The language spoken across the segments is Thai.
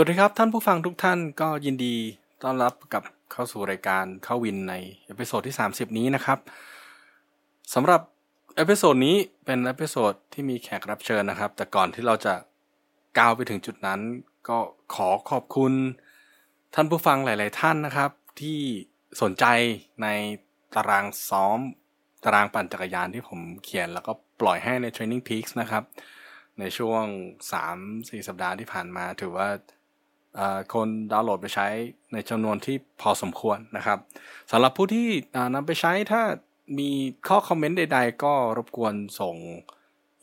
วัสดีครับท่านผู้ฟังทุกท่านก็ยินดีต้อนรับกลับเข้าสู่รายการเข้าวินใน episode ที่ 30 นี้นะครับสำหรับ episode นี้เป็น episode ที่มีแขกรับเชิญนะครับ แต่ก่อนที่เราจะก้าวไปถึงจุดนั้น ก็ขอขอบคุณท่านผู้ฟังหลาย ๆ ท่านนะครับ ที่สนใจในตารางซ้อม ตารางปั่นจักรยานที่ผมเขียนแล้วก็ปล่อยให้ใน Training Peaks นะครับ ในช่วง 3-4 สัปดาห์ที่ผ่านมาถือว่า คนดาวน์โหลดไปใช้ในจำนวนที่พอสมควรนะครับสำหรับผู้ที่นำไปใช้ถ้ามีข้อคอมเมนต์ใด ๆ ก็รบกวนส่ง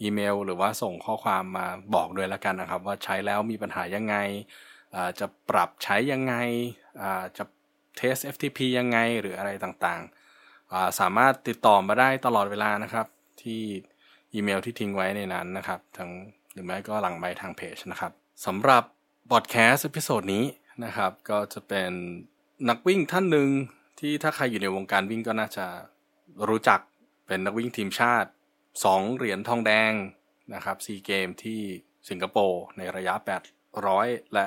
อีเมล หรือว่าส่งข้อความมาบอกด้วยแล้วกันนะครับ ว่าใช้แล้วมีปัญหายังไง จะปรับใช้ยังไง จะเทส FTP ยังไงหรืออะไรต่างๆ สามารถติดต่อมาได้ตลอดเวลานะครับ ที่อีเมลที่ทิ้งไว้ในนั้นนะครับทั้งหรือไม่ก็หลังไมค์ทางเพจนะครับสำหรับ podcast episode นี้นะครับ ก็จะเป็นนักวิ่งท่านหนึ่งที่ถ้าใครอยู่ในวงการวิ่งก็น่าจะรู้จักเป็นนักวิ่งทีมชาติ 2 เหรียญทองแดงนะครับซีเกมส์ที่สิงคโปร์ในระยะ 800 และ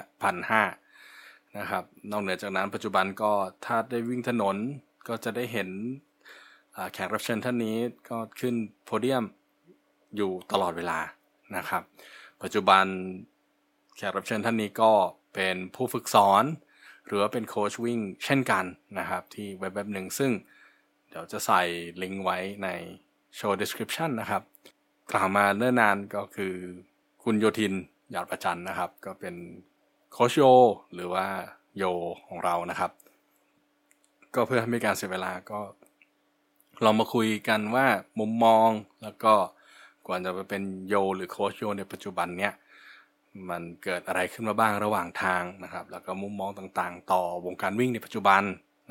1,500นะครับนอกเหนือจากนั้นปัจจุบันก็ถ้าได้วิ่งถนนก็จะได้เห็นแขกรับเชิญท่านนี้ก็ขึ้นโพเดียมอยู่ตลอดเวลานะครับ ปัจจุบัน แขกรับเชิญท่านนี้ก็เป็นผู้ฝึกสอน หรือว่าเป็นโค้ชวิ่งเช่นกันนะครับ ที่เว็บเว็บหนึ่งซึ่งเดี๋ยวจะใส่ลิงก์ไว้ในโชว์ description นะครับ กล่าวมาเนิ่นนานก็คือคุณโยทินหยาดประจันนะครับ ก็เป็นโคชโยหรือว่าโยของเรานะครับ ก็เพื่อให้ม่การเสียเวลาก็เรามาคุยกันว่ามุมมองแล้วก็ก่อนจะไปเป็นโยหรือโคชโยในปัจจุบันเนี้ย มันเกิดอะไรขึ้นมาบ้างระหว่างทางนะครับ แล้วก็มุมมองต่างๆ ต่อวงการวิ่งในปัจจุบัน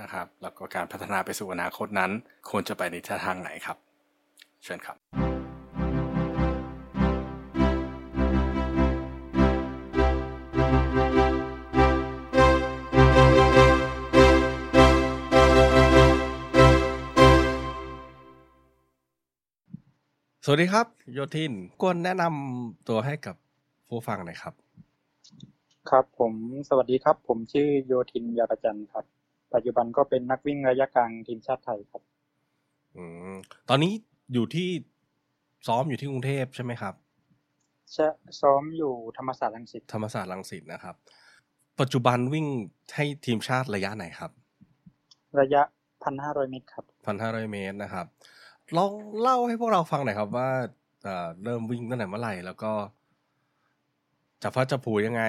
นะครับ แล้วก็การพัฒนาไปสู่อนาคตนั้น ควรจะไปในทิศทางไหนครับ เชิญครับ สวัสดีครับ โยทินกวนแนะนำตัวให้กับ ผู้ฟังหน่อยครับ ครับผมสวัสดีครับ ผมชื่อโยทินยาประจันครับ ปัจจุบันก็เป็นนักวิ่งระยะกลางทีมชาติไทยครับ อืมตอนนี้อยู่ที่ซ้อมอยู่ที่กรุงเทพใช่ไหมครับใช่ซ้อมอยู่ธรรมศาสตร์รังสิตธรรมศาสตร์รังสิตนะครับ ปัจจุบันวิ่งให้ทีมชาติระยะไหนครับ ระยะพันห้าร้อยเมตรครับพันห้าร้อยเมตรนะครับลองเล่าให้พวกเราฟังหน่อยครับว่าเริ่มวิ่งตั้งแต่เมื่อไหร่ แล้วก็ จะพัจะผูยังไง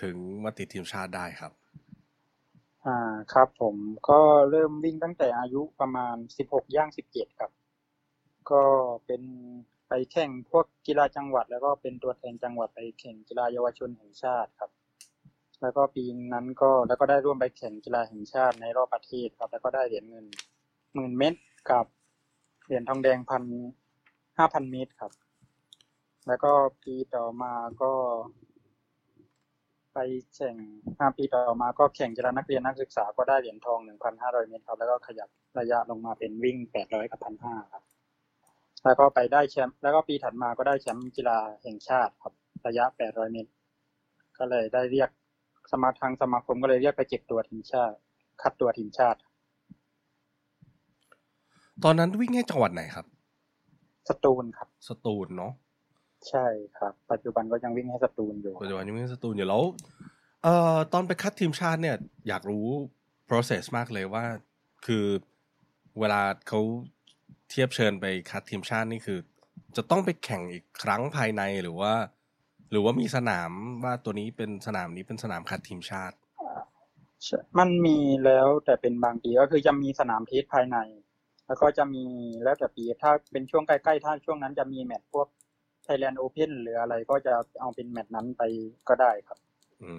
ถึงมาติดทีมชาติได้ครับ อ่าครับผมก็เริ่มวิ่งตั้งแต่อายุประมาณสิบหกย่างสิบเจ็ดครับ ก็เป็นไปแข่งพวกกีฬาจังหวัด แล้วก็เป็นตัวแทนจังหวัดไปแข่งกีฬาเยาวชนแห่งชาติครับ แล้วก็ปีนั้นก็แล้วก็ได้ร่วมไปแข่งกีฬาแห่งชาติในรอบประเทศครับ แล้วก็ได้เหรียญเงินหมื่นเมตรกับเหรียญทองแดงพันห้าพันเมตรครับ แล้วก็ปีต่อมาก็ ไปแข่งห้าปีต่อมาก็แข่งกีฬานักเรียนนักศึกษาก็ได้เหรียญทองหนึ่งพันห้าร้อยเมตรครับ แล้วก็ขยับระยะลงมาเป็นวิ่งแปดร้อยกับพันห้าครับ แล้วก็ไปได้แชมป์แล้วก็ปีถัดมาก็ได้แชมป์กีฬาแห่งชาติครับ ระยะแปดร้อยเมตร ก็เลยได้เรียกสมาทางสมาคมก็เลยเรียกไปเก็บตัวทีมชาติ คัดตัวทีมชาติ ตอนนั้นวิ่งให้จังหวัดไหนครับ สตูลครับ สตูลเนาะ ใช่ครับ ปัจจุบันก็ยังวิ่งให้สตูลอยู่ ปัจจุบันยังวิ่งสตูลอยู่แล้วเอ่อตอนไปคัดทีมชาติเนี่ย อยากรู้ process มากเลยว่า คือเวลาเขาเทียบเชิญไปคัดทีมชาตินี่คือ จะต้องไปแข่งอีกครั้งภายในหรือว่า หรือว่ามีสนามว่าตัวนี้เป็นสนามนี้เป็นสนามคัดทีมชาติ มันมีแล้วแต่เป็นบางปีก็คือจะมีสนามเทสภายใน แล้วก็จะมีแล้วแต่ปีถ้าเป็นช่วงใกล้ๆถ้าช่วงนั้นจะมีแมตช์พวก Thailand Open หรืออะไรก็จะเอาเป็นแมตช์นั้นไปก็ได้ครับอื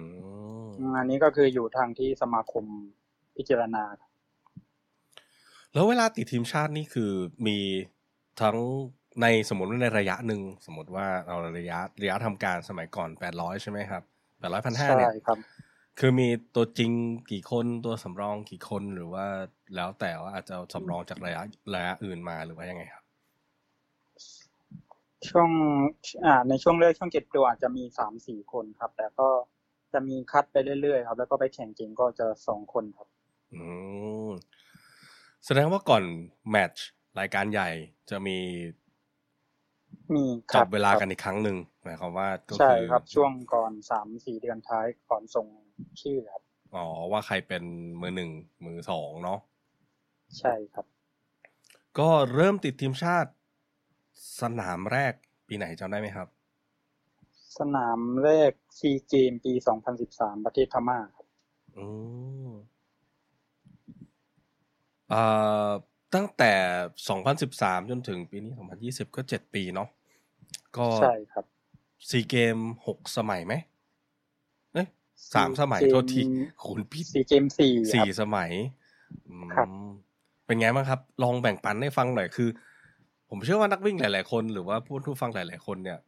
มอันนี้ก็คืออยู่ทางที่สมาคมพิจารณาครับแล้วเวลาติดทีมชาตินี่คือมีทั้งในสมมติว่าในระยะหนึ่งสมมติว่าเราระยะระยะทำการสมัยก่อนแปดร้อยใช่ไหมครับแปดร้อยพันห้าใช่เนี่ยครับ คือมีตัวจริงกี่คนตัวสำรองกี่คนหรือว่าแล้วแต่ว่าอาจจะเอาสำรองจากระยะระยะอื่นมาหรือว่ายังไงครับ ช่วงอ่าในช่วงแรกช่วงเก็บตัวอาจจะมีสามสี่คนครับ แต่ก็จะมีคัดไปเรื่อยๆครับ แล้วก็ไปแข่งจริงก็จะสองคนครับ อืมแสดงว่าก่อนแมตช์รายการใหญ่จะมีมีคจัรับบเวลากันอีกครั้งหนึ่งหมายความว่าก็ใช่คือครับช่วงก่อนสามสี่เดือนท้ายก่อนส่งชื่อครับอ๋อว่าใครเป็นมือหนึ่งมือสองเนาะใช่ครับ ก็เริ่มติดทีมชาติ สนามแรกปีไหนจำได้ไหมครับ สนามแรกซีเกมปีสองพันสิบสามประเทศพม่าครับอืมอ่าตั้งแต่ 2013 จนถึงปีนี้ 2020 ก็ 7 ปีเนาะ ก็ใช่ครับซีเกม 6 สมัยไหมเอ้ยสามสมัย SEA โทษทีคุณผิดซีเกมสี่คสี่รับสมัยอืมครับ เป็นไงบ้างครับ ลองแบ่งปันให้ฟังหน่อยคือ ผมเชื่อว่านักวิ่งหลาย ๆ คน หรือว่าผู้ผู้ฟังหลาย ๆ คนเนี่ย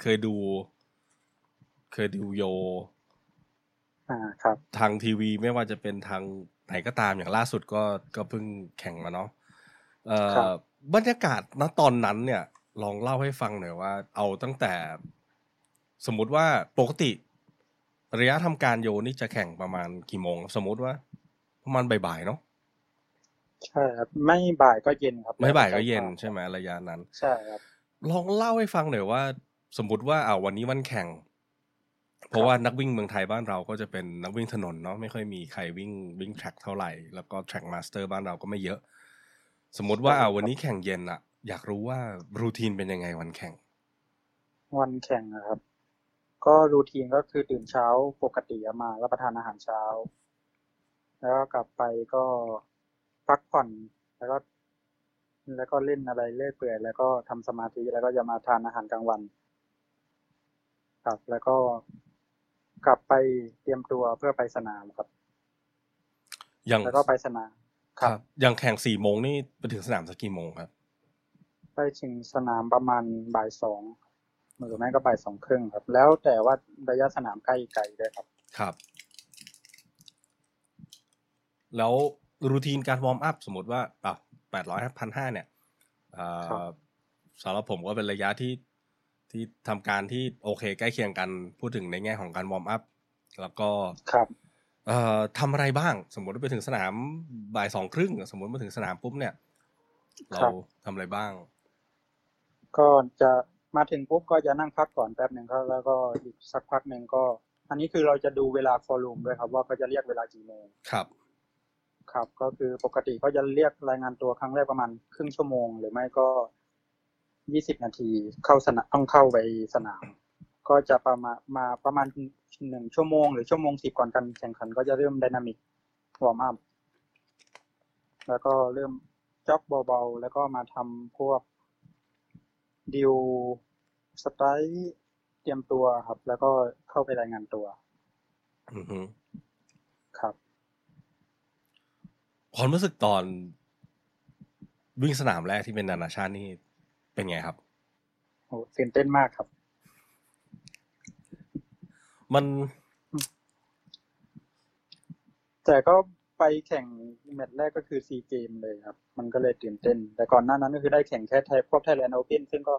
เคยดู เคยดูโย อ่าครับ ทางทีวีไม่ว่าจะเป็นทางไหนก็ตามอย่างล่าสุดก็ก็เพิ่งแข่งมาเนาะเอ่ครัอบบรรยากาศณตอนนั้นเนี่ย ลองเล่าให้ฟังหน่อยว่า เอาตั้งแต่ สมมุติว่าปกติ ระยะทำการโยนี่จะแข่งประมาณกี่โมง สมมุติว่า ประมาณบ่ายๆเนาะ ใช่ครับไม่บ่ายก็เย็นครับไม่บ่ายก็เย็นใช่ไหมระยะนั้น ใช่ครับ ลองเล่าให้ฟังหน่อยว่า สมมติว่าอ่าวันนี้วันแข่ง เพราะว่านักวิ่งเมืองไทยบ้านเราก็จะเป็นนักวิ่งถนนเนาะไม่ค่อยมีใครวิ่งวิ่ง track เท่าไหร่แล้วก็ track master บ้านเราก็ไม่เยอะ สมมติว่าอ่าวันนี้แข่งเย็นอะอยากรู้ว่า routine เป็นยังไงวันแข่ง วันแข่งนะครับ ก็ routine ก็คือตื่นเช้าปกติอะมารับประทานอาหารเช้า แล้วก็กลับไปก็ พักผ่อนแล้วก็แล้วก็เล่นอะไรเรื่อยเปื่อยแล้วก็ทำสมาธิแล้วก็จะมาทานอาหารกลางวันครับ แล้วก็กลับไปเตรียมตัวเพื่อไปสนามครับ อย่างแล้วก็ไปสนามครับ อย่างแข่งสี่โมงนี่ไปถึงสนามสักกี่โมงครับ ไปถึงสนามประมาณบ่ายสองหรือไม่ก็บ่ายสองครึ่งครับ แล้วแต่ว่าระยะสนามใกล้ไกลด้วยครับ ครับ แล้ว routine การ warm up สมมติว่าอะแปดร้อยพันห้าเนี่ยอ่าครับสำหรับผมก็เป็นระยะที่ที่ทำการที่โอเค ใกล้เคียงกันพูดถึงในแง่ของการ warm up แล้วก็ครับเอ่อทำอะไรบ้าง สมมติว่าไปถึงสนามบ่ายสองครึ่งสมมติมาถึงสนามปุ๊บเนี่ย เราครับทำอะไรบ้าง ก็จะมาถึงปุ๊บก็จะนั่งพักก่อนแป๊บหนึ่งครับแล้วก็อีกสักพักหนึ่งก็ อันนี้คือเราจะดูเวลาฟอร์ลูมด้วยครับ ว่าเขาจะเรียกเวลากี่โมงครับ ครับก็คือปกติก็จะเรียกรายงานตัวครั้งแรกประมาณครึ่งชั่วโมง หรือไม่ก็ยี่สิบนาทีเข้าสนามต้องเข้าไปสนาม ก็จะประมาณมาประมาณหนึ่งชั่วโมง หรือชั่วโมงสิบก่อนการแข่งขัน ก็จะเริ่มไดนามิกwarm up แล้วก็เริ่ม jog เบาๆแล้วก็มาทำพวก drill stride เตรียมตัวครับ แล้วก็เข้าไปรายงานตัว อือฮึ ครับ ความรู้สึกตอนวิ่งสนามแรกที่เป็นนานาชาตินี่เป็นไงครับโอ้ตื่นเต้นมากครับ มัน แต่ก็ไปแข่งแมตช์แรกก็คือซีเกมส์เลยครับ มันก็เลยตื่นเต้น แต่ก่อนหน้านั้นก็คือได้แข่งแค่ไทยพวก Thailand Open ซึ่งก็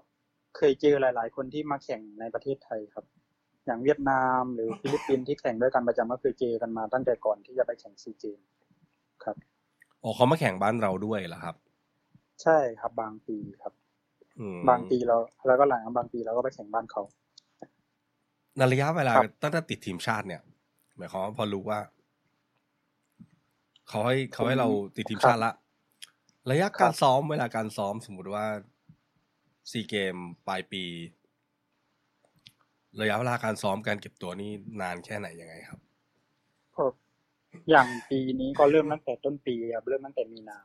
เคยเจอหลาย ๆ คนที่มาแข่งในประเทศไทยครับ อย่างเวียดนามหรือฟิลิปปินส์ที่แข่งด้วยกันประจำก็คือเจอกันมาตั้งแต่ก่อนที่จะไปแข่งซีเกมส์ครับ อ๋อเขามาแข่งบ้านเราด้วยเหรอครับ ใช่ครับบางปีครับอืมบางปีเราแล้วก็หลังบางปีเราก็ไปแข่งบ้านเขาในระยะเวลาครับตั้งแต่ติดทีมชาติเนี่ย หมายความว่าพอรู้ว่าเขาให้เขาให้เราติดทีมชาติละระยะการซ้อมเวลาการซ้อมสมมุติว่าซีเกมปลายปี ระยะเวลาการซ้อมการเก็บตัวนี่นานแค่ไหนยังไงครับก็ อย่างปีนี้ก็เริ่มตั้งแต่ต้นปีครับเริ่มตั้งแต่มีนา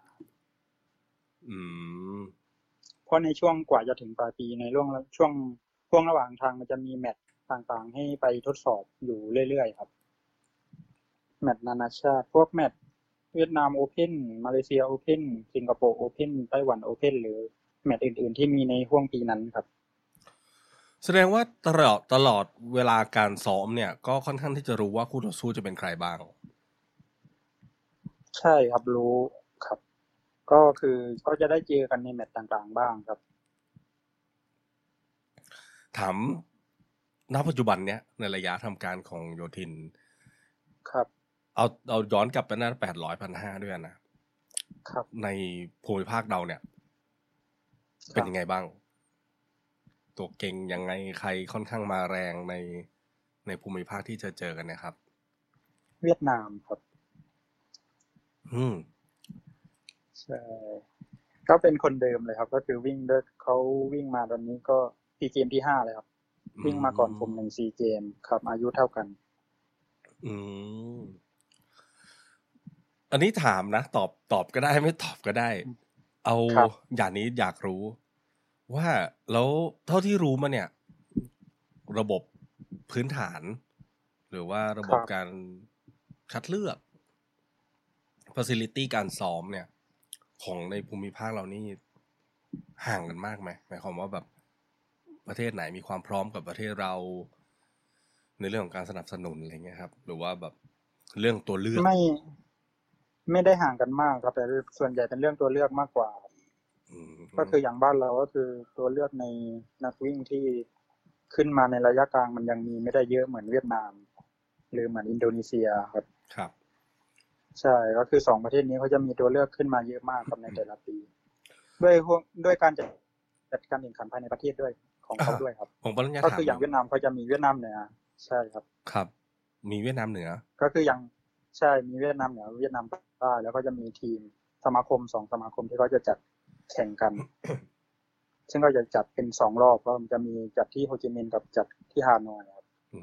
อืม เพราะในช่วงกว่าจะถึงปลายปีในช่วงช่วงช่วงระหว่างทางมันจะมีแมตช์ต่างๆ ให้ไปทดสอบอยู่เรื่อยๆครับ แมตช์นานาชาติ พวกแมตช์เวียดนามโอเพนมาเลเซียโอเพนสิงคโปร์โอเพนไต้หวันโอเพนหรือแมตช์อื่น ๆ ที่มีในห่วงปีนั้นครับ แสดงว่าตลอดตลอดเวลาการซ้อมเนี่ย ก็ค่อนข้างที่จะรู้ว่าคู่ต่อสู้จะเป็นใครบ้าง ใช่ครับ รู้ครับ ก็คือก็จะได้เจอกันในแมตช์ต่างๆ บ้างครับ ถามณปัจจุบันเนี้ยในระยะทำการของโยธิน ครับ เอาเอาย้อนกลับไปหน้าแปดร้อยพันห้าด้วยนะ ครับ ในภูมิภาคเราเนี่ยเป็นยังไงบ้าง ตัวเก่งยังไงใครค่อนข้างมาแรงในในภูมิภาคที่จะเจอกันเนะครับ เวียดนามครับ อืมใช่ก็เป็นคนเดิมเลยครับ ก็คือวิ่งด้วยเขาวิ่งมาตอนนี้ก็ซีเกมที่ห้าเลยครับ วิ่งมาก่อนผมหนึ่งซีเกมครับ อายุเท่ากัน อืมอันนี้ถามนะตอบตอบก็ได้ไม่ตอบก็ได้ เอาครับอย่างนี้อยากรู้ ว่าแล้วเท่าที่รู้มาเนี่ย ระบบพื้นฐาน หรือว่าระบบการคัดเลือก facility การซ้อมเนี่ย ของในภูมิภาคเรานี่ห่างกันมากไหมหมายความว่าแบบประเทศไหนมีความพร้อมกับประเทศเรา ในเรื่องของการสนับสนุนอะไรเงี้ยครับ หรือว่าแบบเรื่องตัวเลือกไม่ ไม่ได้ห่างกันมากครับแต่ส่วนใหญ่เป็นเรื่องตัวเลือกมากกว่ามก็คืออย่างบ้านเราก็คือตัวเลือกในนักวิ่งที่ขึ้นมาในระยะกลางมันยังมีไม่ได้เยอะเหมือนเวียดนาม หรือเหมือนอินโดนีเซียครับครับ ใช่ก็คือสองประเทศนี้เขาจะมีตัวเลือกขึ้นมาเยอะมากครับในแต่ละปี ด้วยพวกด้วยการจัดจัดการแข่งขันภายในประเทศด้วยของเขาอ่าด้วยครับผมก็ต้องจะก็ถามคืออย่างเวียดนามเขาจะมีเวียดนามเหนือใช่ครับ ครับ มีเวียดนามเหนือ ก็คืออย่างใช่มีเวียดนามเหนือเวียดนามใต้แล้วก็จะมีทีมสมาคมสองสมาคมที่เขาจะจัดแข่งกัน ซึ่งก็จะจัดเป็นสองรอบก็มันจะมีจัดที่โฮจิมินห์กับจัดที่ฮานอยครับอื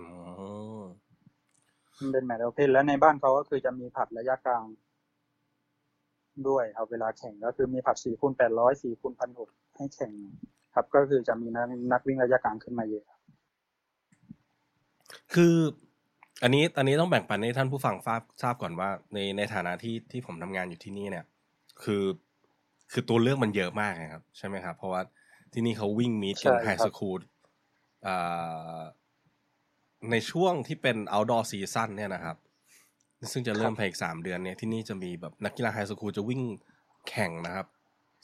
มมันเป็นแมตช์โอเพนและในบ้านเขาก็คือจะมีผัดระยะกลาง ด้วยครับเวลาแข่งก็คือมีผัดสี่คูณแปดร้อยสี่คูณพันหกให้แข่ง ครับก็คือจะมีนักนักวิ่งระยะกลางขึ้นมาเยอะครับคืออันนี้อันนี้ต้องแบ่งปันให้ท่านผู้ฟังทราบทราบก่อนว่า ในในฐานะที่ที่ผมทำงานอยู่ที่นี่เนี่ย คือคือตัวเลือกมันเยอะมากนะครับ ใช่ไหมครับ เพราะว่าที่นี่เขาวิ่งมีดกันใช่ไฮครับสคูลอ่า ในช่วงที่เป็น outdoor season เนี่ยนะครับ ซึ่งจะเริ่มภายอีกสามเดือนเนี่ยที่นี่จะมีแบบนักกีฬาไฮสคูลจะวิ่งแข่งนะครับ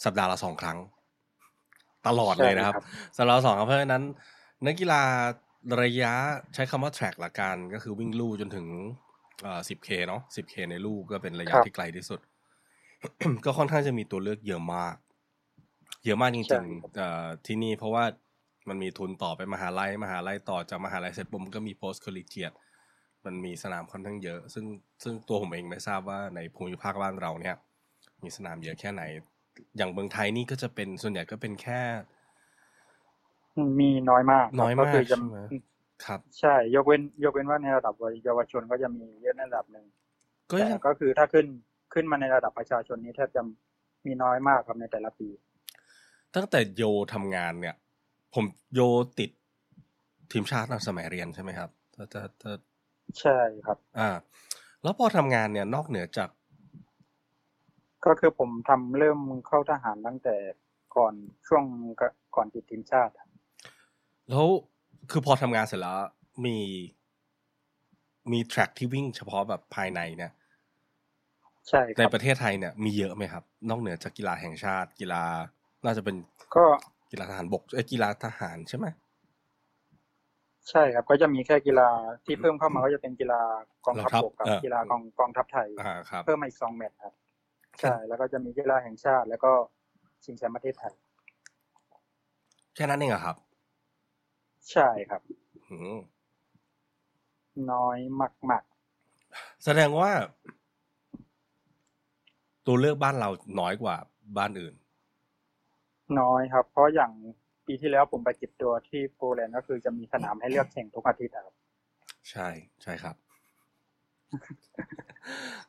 สัปดาห์ละสองครั้ง ตลอดเลยนะครับใช่ครับสัปดาห์ละสองครั้งเพราะฉะนั้น นักกีฬาระยะใช้คำว่า track ละกัน ก็คือวิ่งลู่จนถึงเอ่อ 10k เนาะ 10k ในลู่ก็เป็นระยะครับที่ไกลที่สุด ก็ค่อนข้างจะมีตัวเลือกเยอะมาก เยอะมากจใช่ริงครับๆเอ่อที่นี่เพราะว่า มันมีทุนต่อไปมหาลัยมหาลัยต่อจากมหาลัยเสร็จปุ๊บมันก็มี post collegiate มันมีสนามค่อนข้างเยอะ ซึ่งซึ่งตัวผมเองไม่ทราบว่าในภูมิภาคบ้านเราเนี่ยมีสนามเยอะแค่ไหน อย่างเมืองไทยนี่ก็จะเป็นส่วนใหญ่ก็เป็นแค่ มีน้อยมากครับน้อยมากก็คือจะใช่ไหมครับ ใช่ยกเว้น ยกเว้นว่าในระดับเยาวชนก็จะมีเยอะในระดับหนึ่งก็แต่ยังก็คือถ้าขึ้นขึ้นมาในระดับประชาชนนี้แทบจะมีน้อยมากครับในแต่ละปี ตั้งแต่โยทำงานเนี่ย ผมโยติดทีมชาติตั้งสมัยเรียนใช่ไหมครับถ้าถ้าถ้าใช่ครับ อ่า แล้วพอทำงานเนี่ยนอกเหนือจาก ก็คือผมทำเริ่มเข้าทหารตั้งแต่ก่อนช่วงก่อนติดทีมชาติครับแล้วคือพอทำงานเสร็จแล้วมีมีแทร็กที่วิ่งเฉพาะแบบภายในเนี่ยใช่คในรับประเทศไทยเนี่ยมีเยอะไหมครับ นอกเหนือจากกีฬาแห่งชาติกีฬาน่าจะเป็นก็ กีฬาทหารบกเอ้ยกีฬาทหารใช่ไหมใช่ครับก็จะมีแค่กีฬาที่เพิ่มเข้ามาก็จะเป็นกีฬากองทัพบกกับเออกีฬากองกองทัพไทยอ่าครับเพิ่มมาอีกสองแมตช์ครับใช่แล้วก็จะมีกีฬาแห่งชาติ แล้วก็ชิงแชมป์ประเทศไทยแค่นั้นเองเหรอครับ ใช่ครับอืมน้อยมากแสดงว่า ตัวเลือกบ้านเราน้อยกว่าบ้านอื่นๆ น้อยครับ เพราะอย่างปีที่แล้วผมไปเก็บตัวที่โปแลนด์ก็คือจะมีสนามให้เลือกแข่งทุกอาทิตย์อะครับ ใช่ใช่ครับ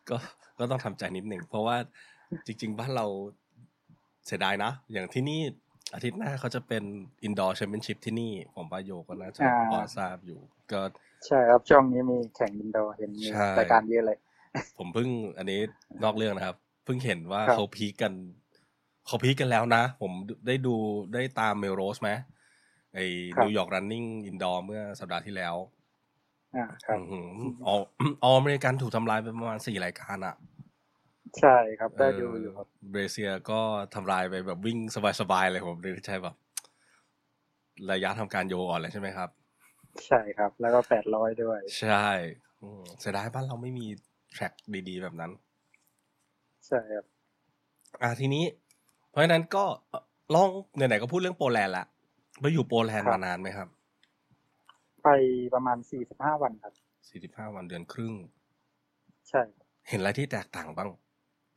ก็ก็ต้องทำใจนิดหนึ่งเพราะว่าจริง ๆ บ้านเราเสียดายนะ อย่างที่นี่อาทิตย์หน้าเขาจะเป็น indoor championship ที่นี่ ผมว่าโยก็น่าจะอ่าพอทราบอยู่ ก็ใช่ครับ ช่วงนี้มีแข่ง indoor เห็นมีใช่รายการเยอะเลย ผมเพิ่งอันนี้นอกเรื่องนะครับ เพิ่งเห็นว่าครับเขา peak กัน เขา peak กันแล้วนะ ผมได้ดูได้ตาม Millrose ไหมไอ้นิวยอร์ก running indoor เมื่อสัปดาห์ที่แล้วอ่าครับอือออออเมริกันถูกทำลายไปประมาณสี่รายการอะใช่ครับได้ดูอยู่ครับเบรเซียก็ทำลายไปแบบวิ่งสบายๆเลยผมเลยใช่แบบระยะทำการโยอ่อนเลยใช่ไหมครับ ใช่ครับ แล้วก็แปดร้อยด้วย ใช่อืมเสียดายบ้านเราไม่มีแทร็กดี ๆ แบบนั้น ใช่ครับ อะทีนี้ เพราะฉะนั้นก็เอ่อลองไหนๆก็พูดเรื่องโปแลนด์ละไปอยู่โปแลนด์ครับมานานไหมครับ ไปประมาณสี่สิบห้าวันครับสี่สิบห้าวันเดือนครึ่ง ใช่ครับเห็นอะไรที่แตกต่างบ้าง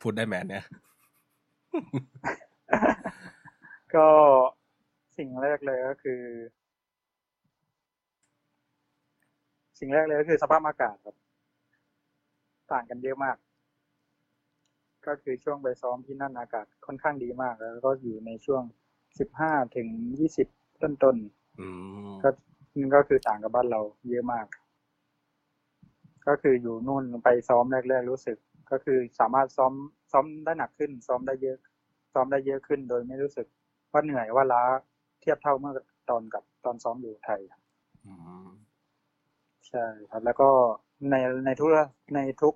พูดได้ไหมเนี่ย ก็สิ่งแรกเลยก็คือ สิ่งแรกเลยก็คือสภาพอากาศครับ ต่างกันเยอะมาก ก็คือช่วงไปซ้อมที่นั่นอากาศค่อนข้างดีมาก แล้วก็อยู่ในช่วงสิบห้าถึงยี่สิบต้นอืมๆก็นี่ก็คือต่างกับบ้านเราเยอะมาก ก็คืออยู่นู่นไปซ้อมแรกๆรู้สึก ก็คือสามารถซ้อมซ้อมได้หนักขึ้น ซ้อมได้เยอะ ซ้อมได้เยอะขึ้น โดยไม่รู้สึกว่าเหนื่อยว่าล้าเทียบเท่าเมื่อตอนกับตอนซ้อมอยู่ไทยครับอืมใช่ครับ แล้วก็ในในทุกในทุก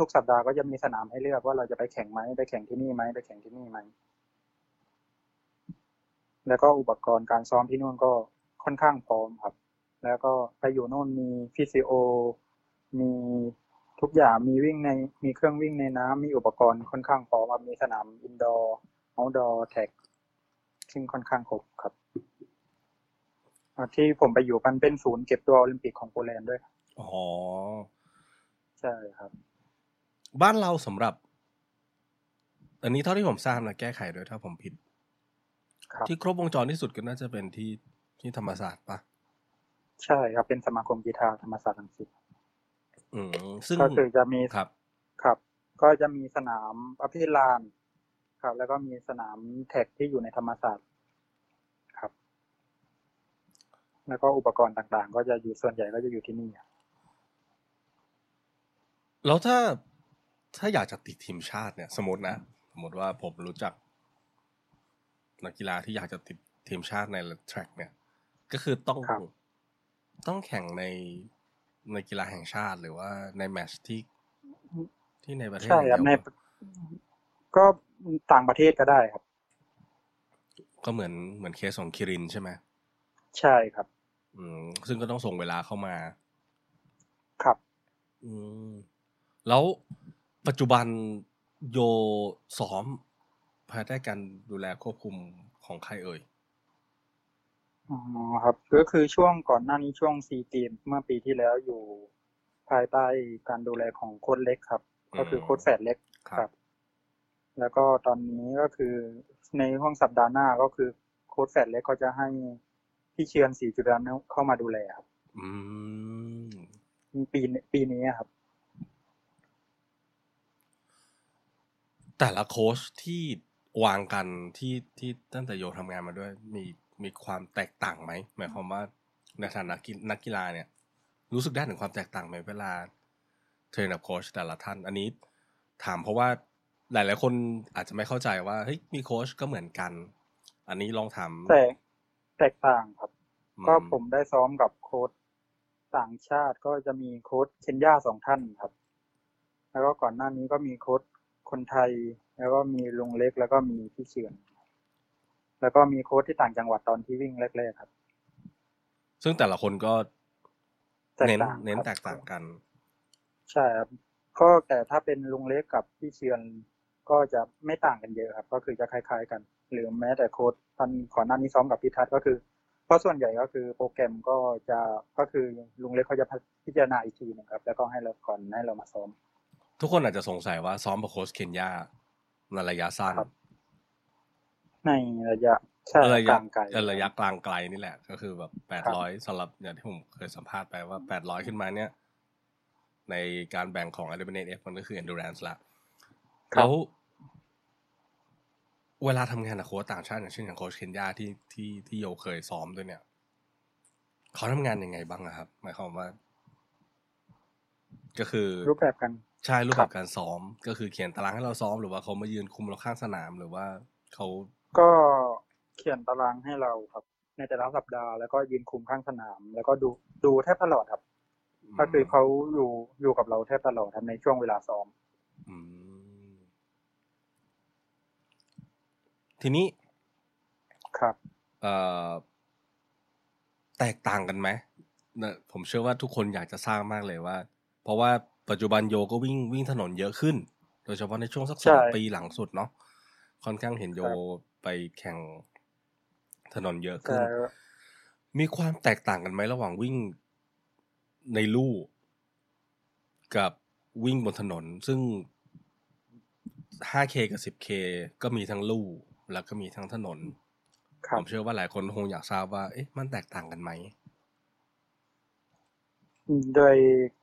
ทุกๆ สัปดาห์ก็จะมีสนามให้เลือกว่าเราจะไปแข่งไหมไปแข่งที่นี่ไหมไปแข่งที่นี่ไหมแล้วก็อุปกรณ์การซ้อมที่นู่นก็ค่อนข้างพร้อมครับ แล้วก็ไปอยู่นู่นมี physio มีทุกอย่างมีวิ่งในมีเครื่องวิ่งในน้ำมีอุปกรณ์ค่อนข้างพร้อมครับมีสนาม indoorเอาดอร์แท็กซึ่งค่อนข้างครบครับอ่าที่ผมไปอยู่มันเป็นศูนย์เก็บตัวโอลิมปิกของโปแลนด์ด้วยครับอ๋อใช่ครับ บ้านเราสำหรับ อันนี้เท่าที่ผมทราบนะแก้ไขด้วยถ้าผมผิดครับที่ครบวงจรที่สุดก็น่าจะเป็นที่ที่ธรรมศาสตร์ปะใช่ครับเป็นสมาคมกีฬาธรรมศาสตร์รังสิตอืมซึ่งก็คือจะมีครับ ครับ ก็จะมีสนามประเภทลานครับ แล้วก็มีสนามแท็กที่อยู่ในธรรมศาสตร์ครับ แล้วก็อุปกรณ์ต่างๆ ก็จะอยู่ส่วนใหญ่ก็จะอยู่ที่นี่ครับแล้วถ้า ถ้าอยากจะติดทีมชาติเนี่ย สมมตินะ สมมติว่าผมรู้จักนักกีฬาที่อยากจะติดทีมชาติในแทร็กเนี่ย ก็คือต้องครับต้องแข่งในในกีฬาแห่งชาติหรือว่าในแมตช์ที่ที่ในประเทศใช่ครับอย่างในเดียวก็ต่างประเทศก็ได้ครับ ก็เหมือนเหมือนเคสของคิรินใช่ไหมใช่ครับ อืม ซึ่งก็ต้องส่งเวลาเข้ามา ครับ อืม แล้ว ปัจจุบันโยซ้อมภายใต้การดูแลควบคุมของใครเอ่ยอ๋อครับ ก็คือช่วงก่อนหน้านี้ช่วงซีเกมเมื่อปีที่แล้วอยู่ภายใต้การดูแลของโค้ชเล็กครับ ก็คือโค้ชแฝดเล็กครับ แล้วก็ตอนนี้ก็คือในห้องสัปดาห์หน้าก็คือโค้ชแฝดเล็กเขาจะให้พี่เชือนสีจุดานเข้ามาดูแลครับ อืมปีปีนี้ครับ แต่ละโค้ชที่วางกันที่ที่ตั้งแต่โยทำงานมาด้วย มีมีความแตกต่างไหมหมายความว่าในฐานะกีนักกีฬาเนี่ย รู้สึกได้ถึงความแตกต่างไหมเวลาเทรนกับโค้ชแต่ละท่าน อันนี้ถามเพราะว่าหลาย ๆ คนอาจจะไม่เข้าใจว่าเฮ้ยมีโค้ชก็เหมือนกัน อันนี้ลองถามแต่แตกต่างครับอืก็ผมได้ซ้อมกับโค้ชต่างชาติก็จะมีโค้ชเคนยาสองท่านครับ แล้วก็ก่อนหน้านี้ก็มีโค้ช คนไทย แล้วก็มีลุงเล็กแล้วก็มีพี่เชือนแล้วก็มีโค้ชที่ต่างจังหวัดตอนที่วิ่งแรกๆครับ ซึ่งแต่ละคนก็แตกเน้นต่างเน้นครับแตกต่างกัน ใช่ครับก็แต่ถ้าเป็นลุงเล็กกับพี่เชือนก็จะไม่ต่างกันเยอะครับ ก็คือจะคล้าย ๆ กัน หรือแม้แต่โค้ดตอนก่อนหน้านี้ซ้อมกับพี่ทัศน์ก็คือ เพราะส่วนใหญ่ก็คือโปรแกรมก็จะก็คือลุงเล็กเขาจะพิจารณาอีกทีหนึงครับ แล้วก็ให้เราก่อนให้เรามาซ้อม ทุกคนอาจจะสงสัยว่าซ้อมกับโค้ชเคนยาในระยะสั้นครับในระยะใช่ระกยะลางไกลระยะกลางไกลนี่แหละ ก็คือแบบแปดร้อยสำหรับอย่างที่ผมเคยสัมภาษณ์ไปว่าแปดร้อยขึ้นมาเนี่ย ในการแบ่งของ e l i m i n a t e F มันก็คือ endurance ละครับแล้วเวลาทำงานกับโค้ชต่างชาติอย่างเช่นอย่างโค้ชเคนยาที่ที่ที่โยเคยซ้อมด้วยเนี่ย เขาทำงานยังไงบ้างอะครับ หมายความว่า ก็คือรูปแบบกัน ใช่รูปแบบการซ้อม ก็คือเขียนตารางให้เราซ้อมหรือว่าเขามายืนคุมเราข้างสนามหรือว่าเขาก็เขียนตารางให้เราครับ ในแต่ละสัปดาห์แล้วก็ยืนคุมข้างสนาม แล้วก็ดูดูแทบตลอดครับก็คือเขาอยู่อยู่กับเราแทบตลอดครับในช่วงเวลาซ้อมอืมทีนี้ครับเอ่อแตกต่างกันไหมนะผมเชื่อว่าทุกคนอยากจะสร้างมากเลยว่า เพราะว่า ปัจจุบันโยก็วิ่งวิ่งถนนเยอะขึ้น โดยเฉพาะในช่วงสักสองใช่ปีหลังสุดเนาะค่อนข้างเห็นโยครับไปแข่งถนนเยอะขึ้แต่นมีความแตกต่างกันไหมระหว่างวิ่งในลู่กับวิ่งบนถนน ซึ่ง 5K กับ 10K ก็มีทั้งลู่แล้วก็มีทั้งถนนครัผบมเชื่อว่าหลายคนคงอยากทราบว่า เอ๊ะ มันแตกต่างกันไหม โดย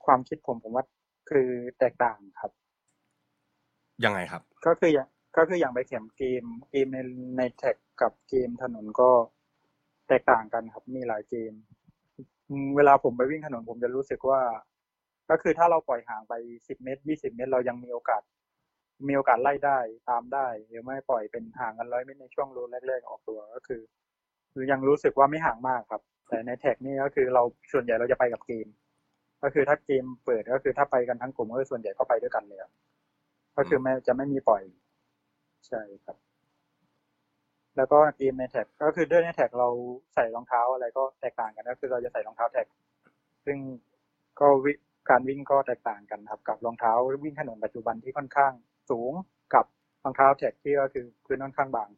ความคิดผมผมว่า คือแตกต่างครับ ยังไงครับ ก็คืออย่างก็คืออย่างไปแข่งเกมเกมในในแท็กกับเกมถนนก็แตกต่างกันครับ มีหลายเกมอืมเวลาผมไปวิ่งถนนผมจะรู้สึกว่า ก็คือถ้าเราปล่อยห่างไปสิบเมตรยี่สิบเมตร เรายังมีโอกาส มีโอกาสไล่ได้ตามได้หรือไม่ปล่อยเป็นห่างกันร้อยเมตรในช่วง loop แรกๆออกตัวก็คือคือยังรู้สึกว่าไม่ห่างมากครับ แต่ใน track นี่ก็คือเราส่วนใหญ่เราจะไปกับเกม ก็คือถ้าเกมเปิดก็คือถ้าไปกันทั้งกลุ่มก็คือส่วนใหญ่ก็ไปด้วยกันเลยครับก็คือไม่จะไม่มีปล่อย ใช่ครับ แล้วก็เกมใน track ก็คือด้วยใน track เราใส่รองเท้าอะไรก็แตกต่างกันก็คือเราจะใส่รองเท้า track ซึ่งก็วิการวิ่งก็แตกต่างกันครับ กับรองเท้าวิ่งถนนปัจจุบันที่ค่อนข้างสูงกับรองเท้าแท็กที่ก็คือพื้นค่อนข้างบาง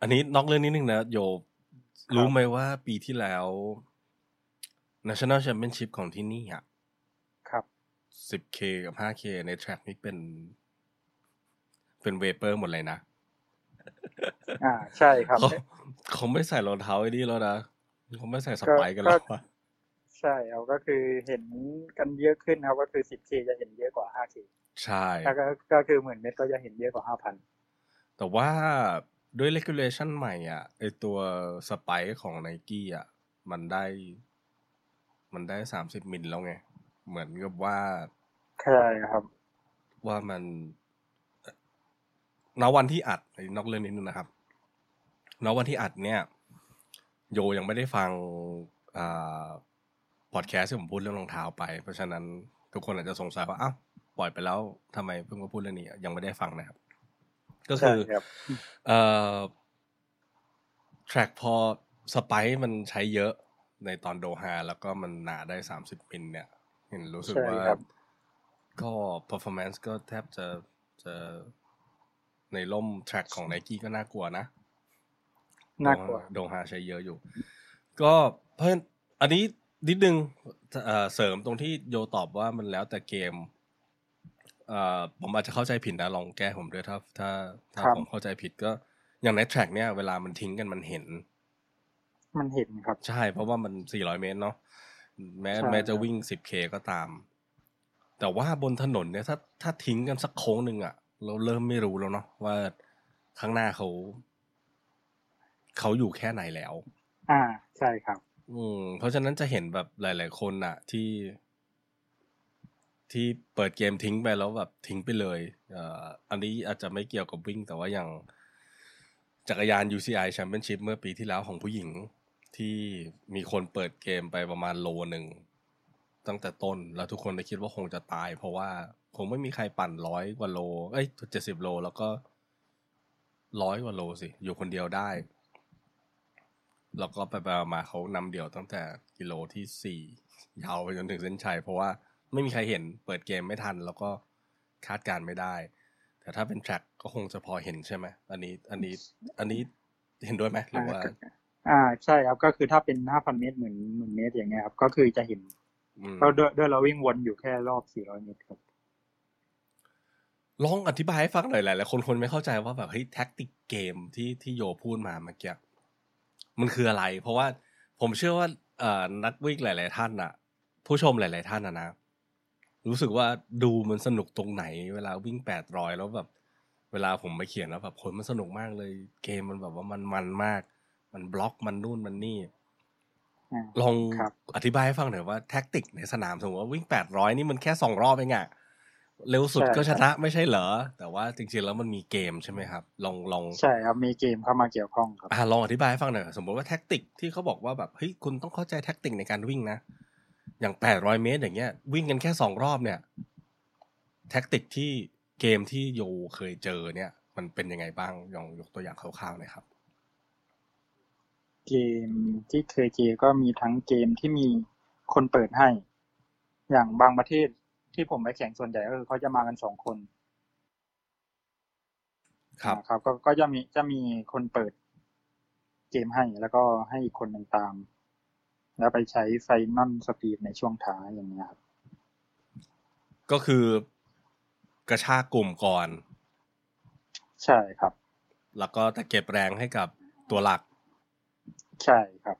อันนี้นอกเรื่องนิดนึงนะโยครับรู้ไหมว่าปีที่แล้ว National Championship ของที่นี่อะ ครับ 10K กับ 5K ในแทร็กนี่เป็น เป็นเวเปอร์หมดเลยนะ อ่า ใช่ครับเขาเขาไม่ใส่รองเท้าไอ้นี่แล้วนะเขาไม่ใส่สไปร์กันแล้วอะใช่ครับก็คือเห็นกันเยอะขึ้นครับก็คือ 10K จะเห็นเยอะกว่า 5K ใช่ถ้าก็ก็คือหมื่นเมตรก็จะเห็นเยอะกว่า 5,000 แต่ว่าด้วย regulation ใหม่อะไอตัวสไปร์ของไนกี้อะ มันได้ มันได้สามสิบมิลแล้วไง เหมือนกับว่า ใช่ครับ ว่ามันณวันที่อัดไอ้นอกเรื่องนิดนึงนะครับณวันที่อัดเนี่ย โยยังไม่ได้ฟังอ่าพอดแคสต์ที่ผมพูดเรื่องรองเท้าไป เพราะฉะนั้นทุกคนอาจจะสงสัยว่าอ้าวปล่อยไปแล้วทำไมเพิ่งมาพูดเรื่องนี้ยังไม่ได้ฟังนะครับ ก็คือใช่ครับเอ่อ track พอสไปร์มันใช้เยอะ ในตอนโดฮาแล้วก็มันหนาได้สามสิบมิลเนี่ยเห็นรู้สึกใช่ว่าครับก็ performance ก็แทบจะจะในร่ม track ของ Nike ก็น่ากลัวนะ น่ากลัวโดฮาใช้เยอะอยู่ ก็เพราะฉะนั้นอันนี้นิดนึงเอ่อเสริมตรงที่โยตอบว่ามันแล้วแต่เกมเอ่อผมอาจจะเข้าใจผิดนะลองแก้ผมด้วยถ้าถ้าถ้าครับผมเข้าใจผิดก็อย่างในแทร็กเนี่ยเวลามันทิ้งกันมันเห็น มันเห็นครับ ใช่ เพราะว่ามัน 400 เมตรเนาะแม้ใช่แม้จะครับวิ่ง 10K ก็ตาม แต่ว่าบนถนนเนี่ยถ้าถ้าทิ้งกันสักโค้งหนึ่งอะเราเริ่มไม่รู้แล้วเนาะว่าข้างหน้าเขาเขาอยู่แค่ไหนแล้ว อ่า ใช่ครับ อืม เพราะฉะนั้นจะเห็นแบบหลาย ๆ คนอะที่ ที่เปิดเกมทิ้งไปแล้วแบบทิ้งไปเลยเอ่ออันนี้อาจจะไม่เกี่ยวกับวิ่ง แต่ว่าอย่างจักรยาน UCI Championship เมื่อปีที่แล้วของผู้หญิง ที่มีคนเปิดเกมไปประมาณโลหนึ่งตั้งแต่ต้นแล้วทุกคนได้คิดว่าคงจะตาย เพราะว่าคงไม่มีใครปั่นร้อยกว่าโล เอ้ยเจ็ดสิบโล แล้วก็ร้อยกว่าโลสิ อยู่คนเดียวได้ แล้วก็ไปไปมาเขานำเดี่ยวตั้งแต่กิโลที่สี่ยาวไปจนถึงเส้นชัย เพราะว่าไม่มีใครเห็นเปิดเกมไม่ทัน แล้วก็คาดการไม่ได้ แต่ถ้าเป็นแทร็กก็คงจะพอเห็นใช่ไหมอันนี้ อันนี้ อันนี้เห็นด้วยไหมหรือว่า อ่าใช่ครับก็คือถ้าเป็นห้าพันเมตรหมื่นหมื่นเมตรอย่างเงี้ยครับ ก็คือจะเห็นอืมก็ด้วยด้วยเราวิ่งวนอยู่แค่รอบสี่ร้อยเมตรครับลองอธิบายให้ฟังหน่อยหลายๆคนคนไม่เข้าใจว่าแบบเฮ้ยแท็กติกเกมที่ที่โยพูดมาเมื่อกี้มันคืออะไร เพราะว่าผมเชื่อว่าเอ่อนักวิ่งหลาย ๆ ท่านน่ะผู้ชมหลาย ๆ ท่านนะนะรู้สึกว่าดูมันสนุกตรงไหน เวลาวิ่งแปดร้อยแล้วแบบ เวเวลาผมไปเชียร์แล้วแบบผลมันสนุกมากเลย เกมมันแบบว่ามันมันมาก มันบล็อกมันนู่นมันนี่อ่าลองครับอธิบายให้ฟังหน่อยว่า tactic ในสนามสมมติว่าวิ่งแปดร้อยนี่มันแค่สองรอบเองอะเร็วสุดใช่ครับก็ชนะไม่ใช่เหรอ แต่ว่าจริงๆแล้วมันมีเกมใช่ไหมครับ ลองลองใช่ครับมีเกมเข้ามาเกี่ยวข้องครับอ่าลองอธิบายให้ฟังหน่อยสมมติว่า tactic ที่เขาบอกว่าแบบเฮ้ยคุณต้องเข้าใจ tactic ในการวิ่งนะอย่างแปดร้อยเมตรอย่างเงี้ย วิ่งกันแค่สองรอบเนี่ย แท็กติกที่เกมที่โยเคยเจอเนี่ย มันเป็นยังไงบ้างลองยกตัวอย่างคร่าวๆหน่อยครับ เกมที่เคยเจอก็มีทั้งเกมที่มีคนเปิดให้ อย่างบางประเทศที่ผมไปแข่งส่วนใหญ่ก็คือเขาจะมากันสองคนครับนะครับก็ก็จะมีจะมีคนเปิดเกมให้แล้วก็ให้อีกคนหนึ่งตาม แล้วไปใช้ final speed ในช่วงท้ายอย่างเงี้ยครับ ก็คือกระชากกลุ่มก่อน ใช่ครับ แล้วก็จะเก็บแรงให้กับตัวหลัก ใช่ครับ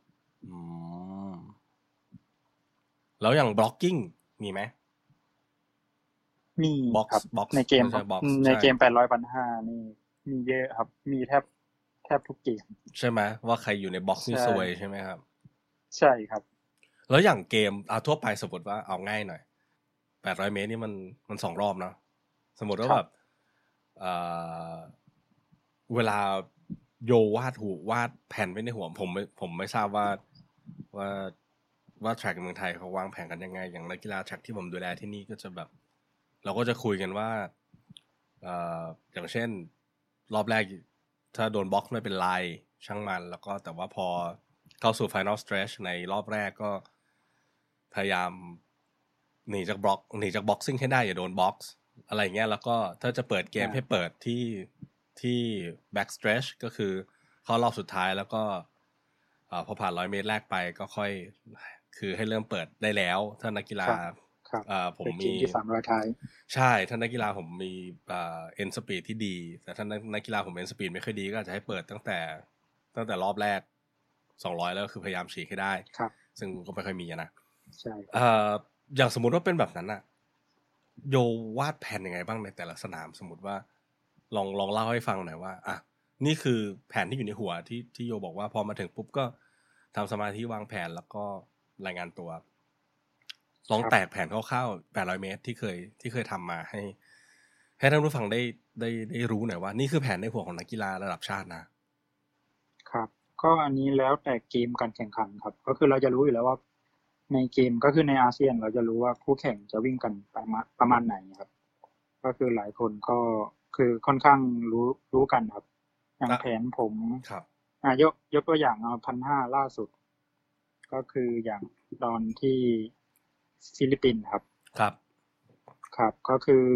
อืมแล้วอย่าง blocking มีไหมมี Box ครับ Box ในเกมไม่ใช่ Box ในใช่เกมแปดร้อยพันห้านี่ มีเยอะครับ มีแทบแทบทุกเกม ใช่ไหมว่าใครอยู่ใน box นี่ใช่ซวยใช่ไหมครับ ใช่ครับ แล้วอย่างเกมเอาทั่วไปสมมติว่าเอาง่ายหน่อยแปดร้อยเมตรนี่มันมันสองรอบเนาะสมมติว่าครับแบบเอ่อเวลา โยวาดหูวาดแผนไว้ในหัวผมไม่ผมไม่ทราบว่าว่าว่า track เมืองไทยเขาวางแผนกันยังไง อย่างนักกีฬา track ที่ผมดูแลที่นี่ก็จะแบบ เราก็จะคุยกันว่าเอ่ออย่างเช่น รอบแรกถ้าโดนบล็อกไม่เป็นไรช่างมัน แล้วก็แต่ว่าพอเข้าสู่ Final Stretch ในรอบแรกก็พยายามหนีจากบล็อกหนีจากบ็อกซิ่งให้ได้อย่าโดนบ็อกซ์อะไรเงี้ยแล้วก็ถ้าจะเปิดเกมอ่าให้เปิดที่ ที่ back stretch ก็คือเข้ารอบสุดท้ายแล้วก็เอ่อพอผ่านร้อยเมตรแรกไปก็ค่อย คือให้เริ่มเปิดได้แล้วถ้านักกีฬาครับครับเอ่อผมเป็นเกมีมที่สามร้อยท้ายใช่ถ้านักกีฬาผมมีเอ่อ end speed ที่ดี แต่ถ้านักนักกีฬาผม end speed ไม่ค่อยดีก็อาจจะให้เปิดตั้งแต่ ตั้งแต่รอบแรกสองร้อยแล้วก็คือพยายามฉีกให้ได้ครับ ซึ่งก็ไม่ค่อยมีอะนะใช่เอ่ออย่างสมมุติว่าเป็นแบบนั้นอะโยวาดแผนยังไงบ้างในแต่ละสนามสมมติว่า ลองลองเล่าให้ฟังหน่อยว่าอะนี่คือแผนที่อยู่ในหัวที่ที่โยบอกว่าพอมาถึงปุ๊บก็ทำสมาธิวางแผนแล้วก็รายงานตัว ลองแตกแผนคร่าวๆ800เมตรที่เคยที่เคยทำมาให้ ให้ท่านผู้ฟังได้ได้ได้รู้หน่อยว่า นี่คือแผนในหัวของนักกีฬาระดับชาตินะ ครับ ก็อันนี้แล้วแต่เกมการแข่งขันครับ ก็คือเราจะรู้อยู่แล้วว่าในเกมก็คือในอาเซียนเราจะรู้ว่าคู่แข่งจะวิ่งกันประมาณประมาณไหนครับ ก็คือหลายคนก็ คือค่อนข้างรู้รู้กันครับ อย่างอะแผนผมครับอะยกยกตัวอย่างเอาพันห้าล่าสุด ก็คืออย่างตอนที่ฟิลิปปินส์ครับ ครับ ครับก็คือ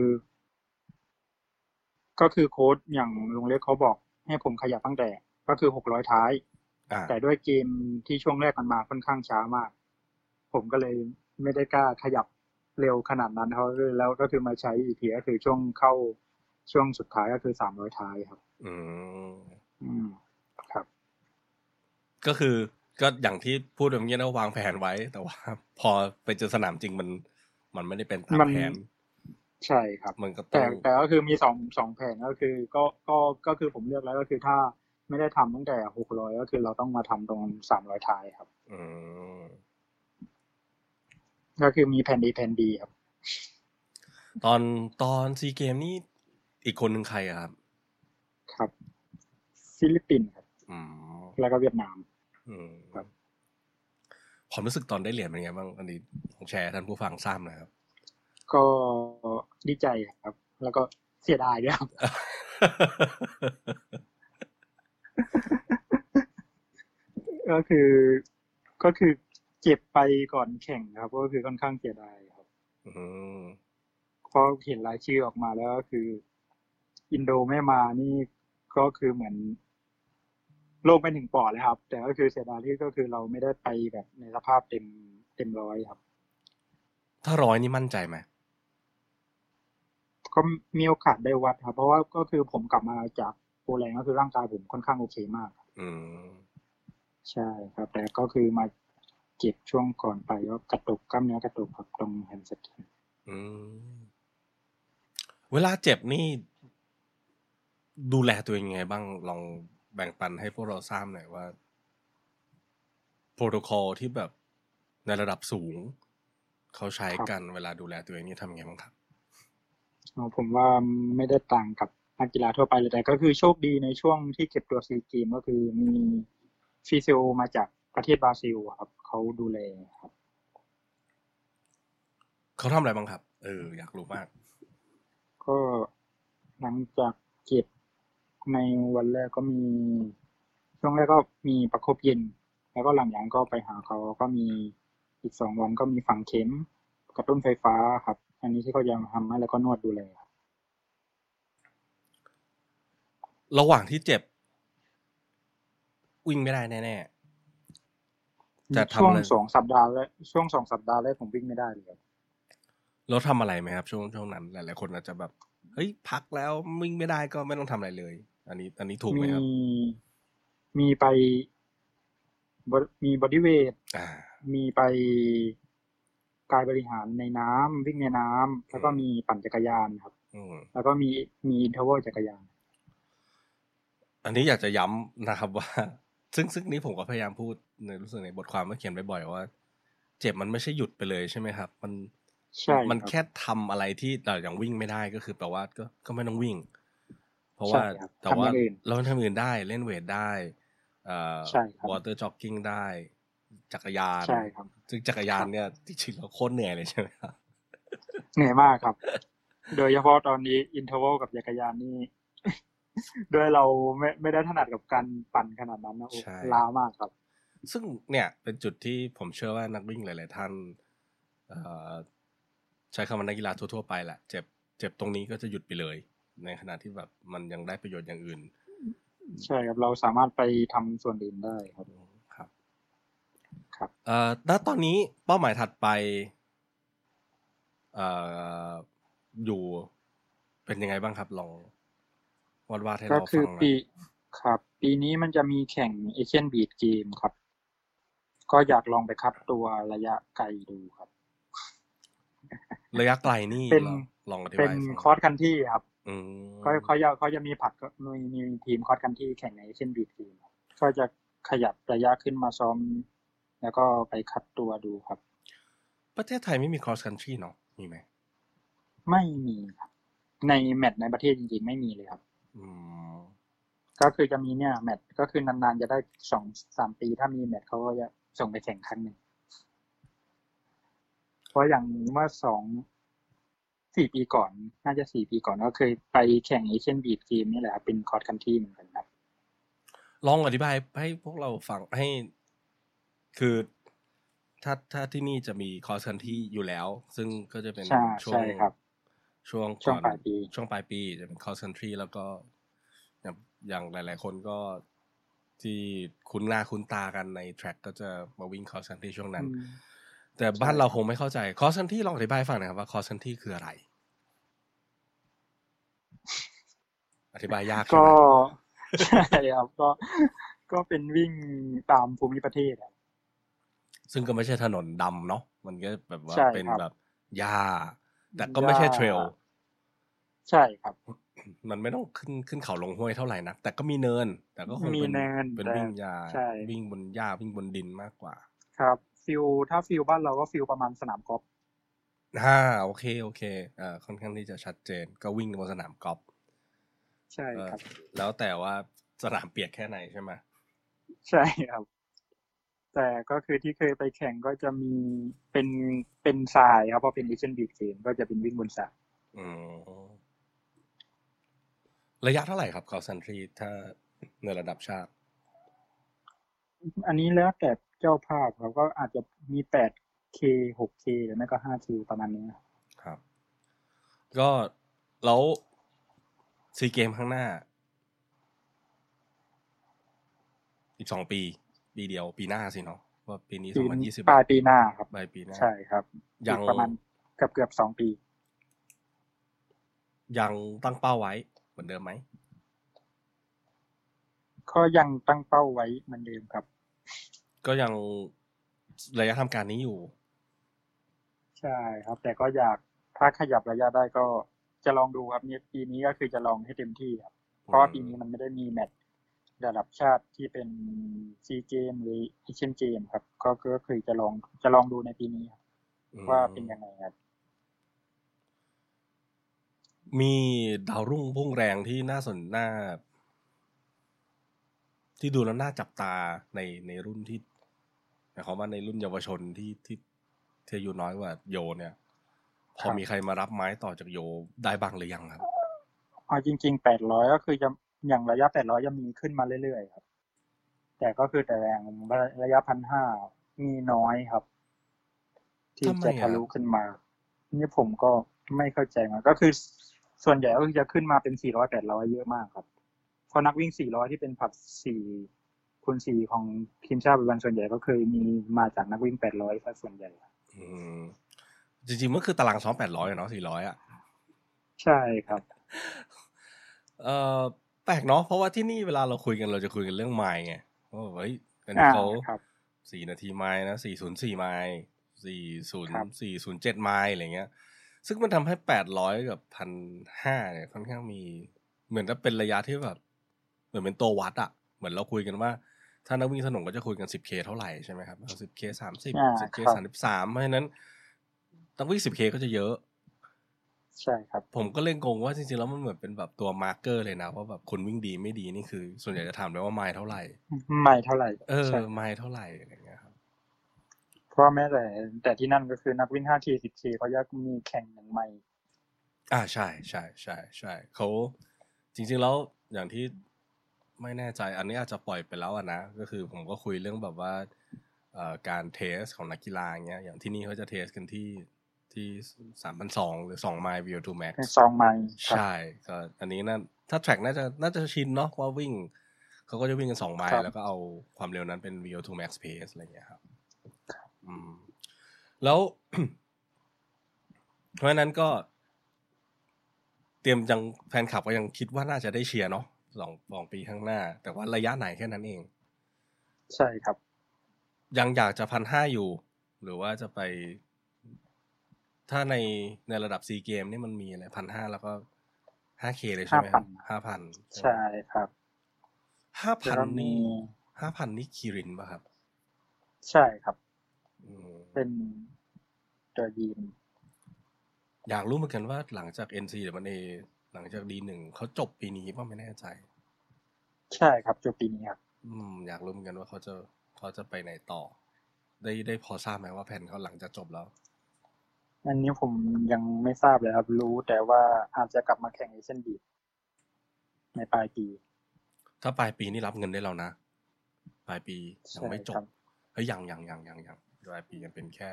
ก็คือโค้ดอย่างลุงเล็กเขาบอก ให้ผมขยับตั้งแต่ ก็คือหกร้อยท้ายอ่าแต่ด้วยเกมที่ช่วงแรกมันมาค่อนข้างช้ามาก ผมก็เลยไม่ได้กล้าขยับเร็วขนาดนั้นเขาแล้วก็คือมาใช้อีกทีก็คือช่วงเข้า ช่วงสุดท้ายก็คือสามร้อยท้ายครับ อืมอืมครับ ก็คือก็อย่างที่พูดแบบนี้นะวางแผนไว้ แต่ว่า พอไปเจอสนามจริงมัน มันไม่ได้เป็นตามมันแผน ใช่ครับมันก็ต้แต่องแต่ก็คือมีสองสองแผนก็คือ ก็ก็ก็คือผมเลือกแล้วก็คือถ้าไม่ได้ทำตั้งแต่หกร้อยก็คือเราต้องมาทำตรงสามร้อยท้ายครับ อืมก็คือมีแผ่นดีแผ่นดีครับ ตอนตอนซีเกมส์นี่ อีกคนหนึ่งใครอะครับ ครับ ฟิลิปปินส์ครับอืมแล้วก็เวียดนามอืมครับความรู้สึกตอนได้เหรียญเป็นไงบ้างอันนี้ลองแชร์ให้ท่านผู้ฟังทราบหน่อยครับ ก็ดีใจครับ แล้วก็เสียดายด้วยครับก็คือก็คือเจ็บไปก่อนแข่งครับ ก็คือค่อนข้างเสียดายครับอืมเพราะเห็นรายชื่อออกมาแล้วก็คือ อินโดไม่มานี่ก็คือเหมือนโลกเป็นถึงปอดเลยครับ แต่ก็คือเสียดายที่ก็คือเราไม่ได้ไปแบบในสภาพเต็มเต็มร้อยครับ ถ้าร้อยนี่มั่นใจไหมก็มีโอกาสได้วัดครับ เพราะว่าก็คือผมกลับมาจากโปรแลนด์ก็คือร่างกายผมค่อนข้างโอเคมาก อืมใช่ครับ แต่ก็คือมาเจ็บช่วงก่อนไปก็กระตุกกล้ามเนื้อกระตุกครับตรงแฮมสตริงอืมเวลาเจ็บนี่ ดูแลตัวเองยังไงบ้างลองแบ่งปันให้พวกเราทราบหน่อยว่าโปรโตคอลที่แบบในระดับสูง เขาใช้กันเวลาดูแลตัวเองนี่ทำยังไงบ้างครับอ๋อผมว่าไม่ได้ต่างกับนักกีฬาทั่วไปเลยแต่ก็คือโชคดีในช่วงที่เก็บตัวซีเกมก็คือมีฟิซิโอมาจากประเทศบราซิลครับเขาดูแลครับเขาทำอะไรบ้างครับ เออ อยากรู้มาก ก็หลังจากเก็บ ในวันแรกก็มี ช่วงแรกก็มีประคบเย็น แล้วก็หลังจากนั้นก็ไปหาเขาก็มีอีกสองวันก็มีฝังเข็มกระตุ้นไฟฟ้าครับ อันนี้ที่เขายังทำให้แล้วก็นวดดูแลครับระหว่างที่เจ็บ วิ่งไม่ได้แน่ๆจะทำช่วงอะไรสองสัปดาห์แรกช่วงสองสัปดาห์แรกผมวิ่งไม่ได้เลยครับแล้วทำอะไรไหมครับ ช่วงช่วงนั้น หลายๆคนอาจจะแบบ เฮ้ยพักแล้ววิ่งไม่ได้ก็ไม่ต้องทำอะไรเลย อันนี้ อันนี้ถูกไหมมีครับ มีไปบมี body weight อ่ามีไปกายบริหารในน้ำวิ่งในน้ำแล้วก็มีปั่นจักรยานครับอืมแล้วก็มีมี interval จักรยาน อันนี้อยากจะย้ำนะครับว่า ซึ่งซึ่งนี้ผมก็พยายามพูดในรู้สึกในบทความเมื่อเขียนบ่อยๆว่า เจ็บมันไม่ใช่หยุดไปเลยใช่ไหมครับ มันใช่มันรับแค่ทำอะไรที่แต่อย่างวิ่งไม่ได้ก็คือแปลว่าก็ก็ไม่ต้องวิ่ง เพราะใช่ว่าครับแต่ว่าทำอว่าย่างอื่นเราทำอื่นได้เล่น weight ได้เอ่อใช่ครับ water jogging ได้ จักรยานใช่ครับซึ่งจักรยานเนี่ยจริงๆเราโคตรเหนื่อยเลยใช่ไหมครับเหนื่อยมากครับ โดยเฉพาะตอนนี้ interval กับจักรยานนี่ด้วยเราไม่ไม่ได้ถนัดกับการปั่นขนาดนั้นนะโอ้ใช่ล้ามากครับ ซึ่งเนี่ยเป็นจุดที่ผมเชื่อว่านักวิ่งหลาย ๆ ท่านเอ่อใช้คำว่านักกีฬาทั่ว ๆ ไปแหละเจ็บเจ็บตรงนี้ก็จะหยุดไปเลย ในขณะที่แบบมันยังได้ประโยชน์อย่างอื่น ใช่ครับเราสามารถไปทำส่วนอื่นได้ครับครับ ครับเอ่อแล้วตอนนี้เป้าหมายถัดไปเอ่ออยู่เป็นยังไงบ้างครับลองวาดวาดให้ก็เราคืฟัองหน่ปีอยครับ ปีนี้มันจะมีแข่งเอเชียนบีดเกมครับ ก็อยากลองไปคัดตัวระยะไกลดูครับ ระยะไกลนี่เป็นลองลองอธิเป็บานยให้ฟังค cross country ครับ อืมก็เขาจะเขาจะมีคัดก็มีมีทีม cross country แข่งใน Asian Beach Games ครับก็จะขยับระยะขึ้นมาซ้อม แล้วก็ไปคัดตัวดูครับ ประเทศไทยไม่มี cross country เนาะมีไหมไม่มีครับ ในแมตช์ในประเทศจริงๆไม่มีเลยครับอืมก็คือจะมีเนี่ยแมตช์ก็คือนานๆจะได้สองสามปีถ้ามีแมตช์เขาก็จะส่งไปแข่งครั้งหนึ่งเพราะอย่างเมื่อสอง สี่ปีก่อน น่าจะสี่ปีก่อนก็เคยไปแข่งเอเชียนบีดเกมนี่แหละครับเป็นคอร์สคันที่เหมือนกันครับ ลองอธิบายให้พวกเราฟังให้ คือถ้าถ้าที่นี่จะมี cross country อยู่แล้ว ซึ่งก็จะเป็นใช่ช่วใช่งครับช่วงช่วงก่อนปลายปี ช่วงปลายปีจะเป็น cross country แล้วก็อย่างอย่างหลาย ๆ คนก็ที่คุ้นหน้าคุ้นตากันใน track ก็จะมาวิ่ง cross country ช่วงนั้นอืม แต่บ้านใช่เราคงไม่เข้าใจ cross country ลองอธิบายให้ฟังหน่อยครับว่า cross country คืออะไร อธิบายยากใช่ก็ไหมใช่ครับก็ก็เป็นวิ่งตามภูมิประเทศอะซึ่งก็ไม่ใช่ถนนดำเนาะมันก็แบบว่าใช่เป็นครับแบบหญ้า แต่ก็ไม่ใช่หญ้า trail ใช่ครับ มันไม่ต้องขึ้นขึ้นเขาลงห้วยเท่าไหร่นักแต่ก็มีเนิน แต่ก็คงมีเป็นเนินเป็นแต่วิ่งหญ้าใช่วิ่งบนหญ้าวิ่งบนดินมากกว่า ครับ feel ถ้า feel บ้านเราก็ feel ประมาณสนามกอล์ฟอ่าโอเคโอเคอ่าค่อนข้างที่จะชัดเจน ก็วิ่งบนสนามกอล์ฟใช่ครับเออแล้วแต่ว่าสนามเปียกแค่ไหนใช่ไหมใช่ครับ แต่ก็คือที่เคยไปแข่งก็จะมีเป็นเป็นทรายครับเพราะเป็นเอเชียนบีดเกมก็จะเป็นวิ่งบนทรายอืมระยะเท่าไหร่ครับคอสันทรีถ้าในระดับชาติ อันนี้แล้วแต่ เจ้าภาพครับก็อาจจะมีแปดเคหกเคหรือไม่ก็ห้าเคประมาณนี้ครับครับ ก็แล้วซีเกมข้างหน้า อีกสองปี ปีเดียวปีหน้าสิเนาะว่าปีนี้สปีองพันยี่สิบปลายปีหน้าครับปลายปีหน้าใช่ครับยังอีกประมาณเกือบเกือบสองปี ยังตั้งเป้าไว้เหมือนเดิมไหมก็ยังตั้งเป้าไว้เหมือนเดิมครับ ก็ยังระยะทำการนี้อยู่ ใช่ครับ แต่ก็อยากถ้าขยับระยะได้ก็จะลองดูครับเนี่ยปีนี้ก็คือจะลองให้เต็มที่ครับอเพราะว่าปีนี้มันไม่ได้มีแมตช์ระดับชาติที่เป็นซีเกมหรือเอเชียนเกมครับ ก็ก็คือจะลองจะลองดูในปีนี้ครับว่าเป็นยังไงครับ มีดาวรุ่งพุ่งแรงที่น่าสนน่าที่ดูแล้วน่าจับตาในในรุ่นที่หมายความว่าในรุ่นเยาวชนที่ที่ที่อายุน้อยกว่าโยเนี่ย พอมีใครมารับไม้ต่อจากโยได้บ้างหรือยังครับเอาจริงๆแปดร้อยก็คือจะอย่างระยะแปดร้อยยังมีขึ้นมาเรื่อยๆครับ แต่ก็คือแต่อย่างระยะพันห้ามีน้อยครับ ที่ทำไมจะอะทะลุขึ้นมา นี่ผมก็ไม่เข้าใจมันก็คือส่วนใหญ่ก็คือจะขึ้นมาเป็นสี่ร้อยแปดร้อยเยอะมากครับเพราะนักวิ่งสี่ร้อยที่เป็นผัดสี่ คูณสี่ของทีมชาติปัจจุบันส่วนใหญ่ก็เคยมีมาจากนักวิ่งแปดร้อยซะส่วนใหญ่อืมจริงๆมันคือตารางซ้อมแปดร้อยเนาะสี่ร้อยอะ ใช่ครับ เออแปลกเนาะเพราะว่าที่นี่เวลาเราคุยกันเราจะคุยกันเรื่องไมล์ไงว่าเฮ้ยอันนี้อ่าเขาครับสี่นาทีไมล์นะสี่ศูนย์สี่ไมล์สี่ศูนย์ครับสี่ศูนย์เจ็ดไมล์อะไรเงี้ย ซึ่งมันทำให้แปดร้อยกับพันห้าเนี่ยค่อนข้างมี เหมือนจะเป็นระยะที่แบบ เหมือนเป็นตัววัดอะเหมือนเราคุยกันว่า ถ้านักวิ่งถนนก็จะคุยกันสิบเคเท่าไหร่ใช่ไหมครับสิบ K สามสิบอ่าสิบ K ครับสามสิบสามเพราะฉะนั้นนักวิ่งสิบ K ก็จะเยอะ ใช่ครับ ผมก็เล่นงงว่าจริงๆแล้วมันเหมือนเป็นแบบตัว marker เลยนะว่าแบบคนวิ่งดีไม่ดีนี่คือ ส่วนใหญ่จะถามเลยว่าไมล์เท่าไหร่ ไมล์เท่าไหร่ เออใช่ไมล์เท่าไหร่อะไรเงี้ยครับ เพราะแม้แต่แต่ที่นั่นก็คือนักวิ่ง 5K 10K เขายังมีแข่งอย่างไมล์อ่าใช่ใช่ใช่ใช่เขาจริงๆแล้วอย่างที่ ไม่แน่ใจอันนี้อาจจะปล่อยไปแล้วอะนะก็คือผมก็คุยเรื่องแบบว่าเอ่อการเทสของนักกีฬาเงี้ยอย่างที่นี่เขาจะเทสกันที่ที่สามพันสองหรือสองไมล์ VO2 max ซองไมล์ครับใช่ก็อันนี้น่าถ้าแทร็กน่าจะน่าจะชินเนาะว่าวิ่งเขาก็จะวิ่งกันสองไมครัล์บแล้วก็เอาความเร็วนั้นเป็น VO2 max pace อะไรเงี้ยครับอืมแล้ว เพราะฉะนั้นก็ เตรียมยังแฟนคลับก็ยังคิดว่าน่าจะได้เชียร์เนาะ สองสองปีข้างหน้า แต่ว่าระยะไหนแค่นั้นเอง ใช่ครับ ยังอยากจะพันห้าอยู่ หรือว่าจะไป ถ้าในในระดับซีเกมนี่มันมีอะไรพันห้าแล้วก็ห้าเคเลยใช่ไหมครับห้าพันใช่ครับห้าพันแล้วมีนี่ห้าพันนี่คิรินป่ะครับ ใช่ครับอืมเป็นตัวยีน อยากรู้เหมือนกันว่าหลังจาก NC หรือมันเอ หลังจากดีหนึ่งเขาจบปีนี้ป่ะไม่แน่ใจ ใช่ครับจบปีนี้ครับอืม อยากรู้เหมือนกันว่าเขาจะเขาจะไปไหนต่อ ได้ได้พอทราบไหมว่าแผนเขาหลังจากจบแล้ว อันนี้ผมยังไม่ทราบเลยครับ รู้แต่ว่าอาจจะกลับมาแข่งเอเชียนบีในปลายปี ถ้าปลายปีนี่รับเงินได้แล้วนะปลายปียังไม่จใช่ครับบเฮ้ยยังยังยังยังยังปลายปียังเป็นแค่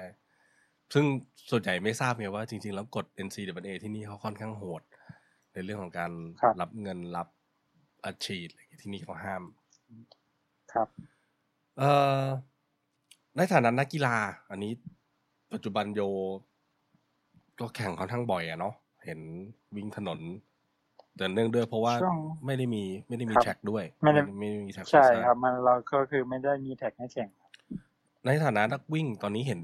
ซึ่งส่วนใหญ่ไม่ทราบไงว่าจริง ๆ แล้วกฎ NCAA ที่นี่เขาค่อนข้างโหด ในเรื่องของการครับรับเงินรับอัดฉีดอะไรอย่างเงี้ยที่นี่เขาห้าม ครับ เอ่อในฐานะนักกีฬา อันนี้ปัจจุบันโย ก็แข่งค่อนข้างบ่อยอะเนาะเห็นวิ่งถนนแต่เนื่องด้วยเพราะว่าช่วงไม่ได้มีไม่ได้มีครับแท็กด้วย ไม่ได้ไม่ได้มีแท็กใช่โซซ่าครับมันเราก็คือไม่ได้มีแท็กให้แข่ง ในฐานะนักวิ่งตอนนี้เห็น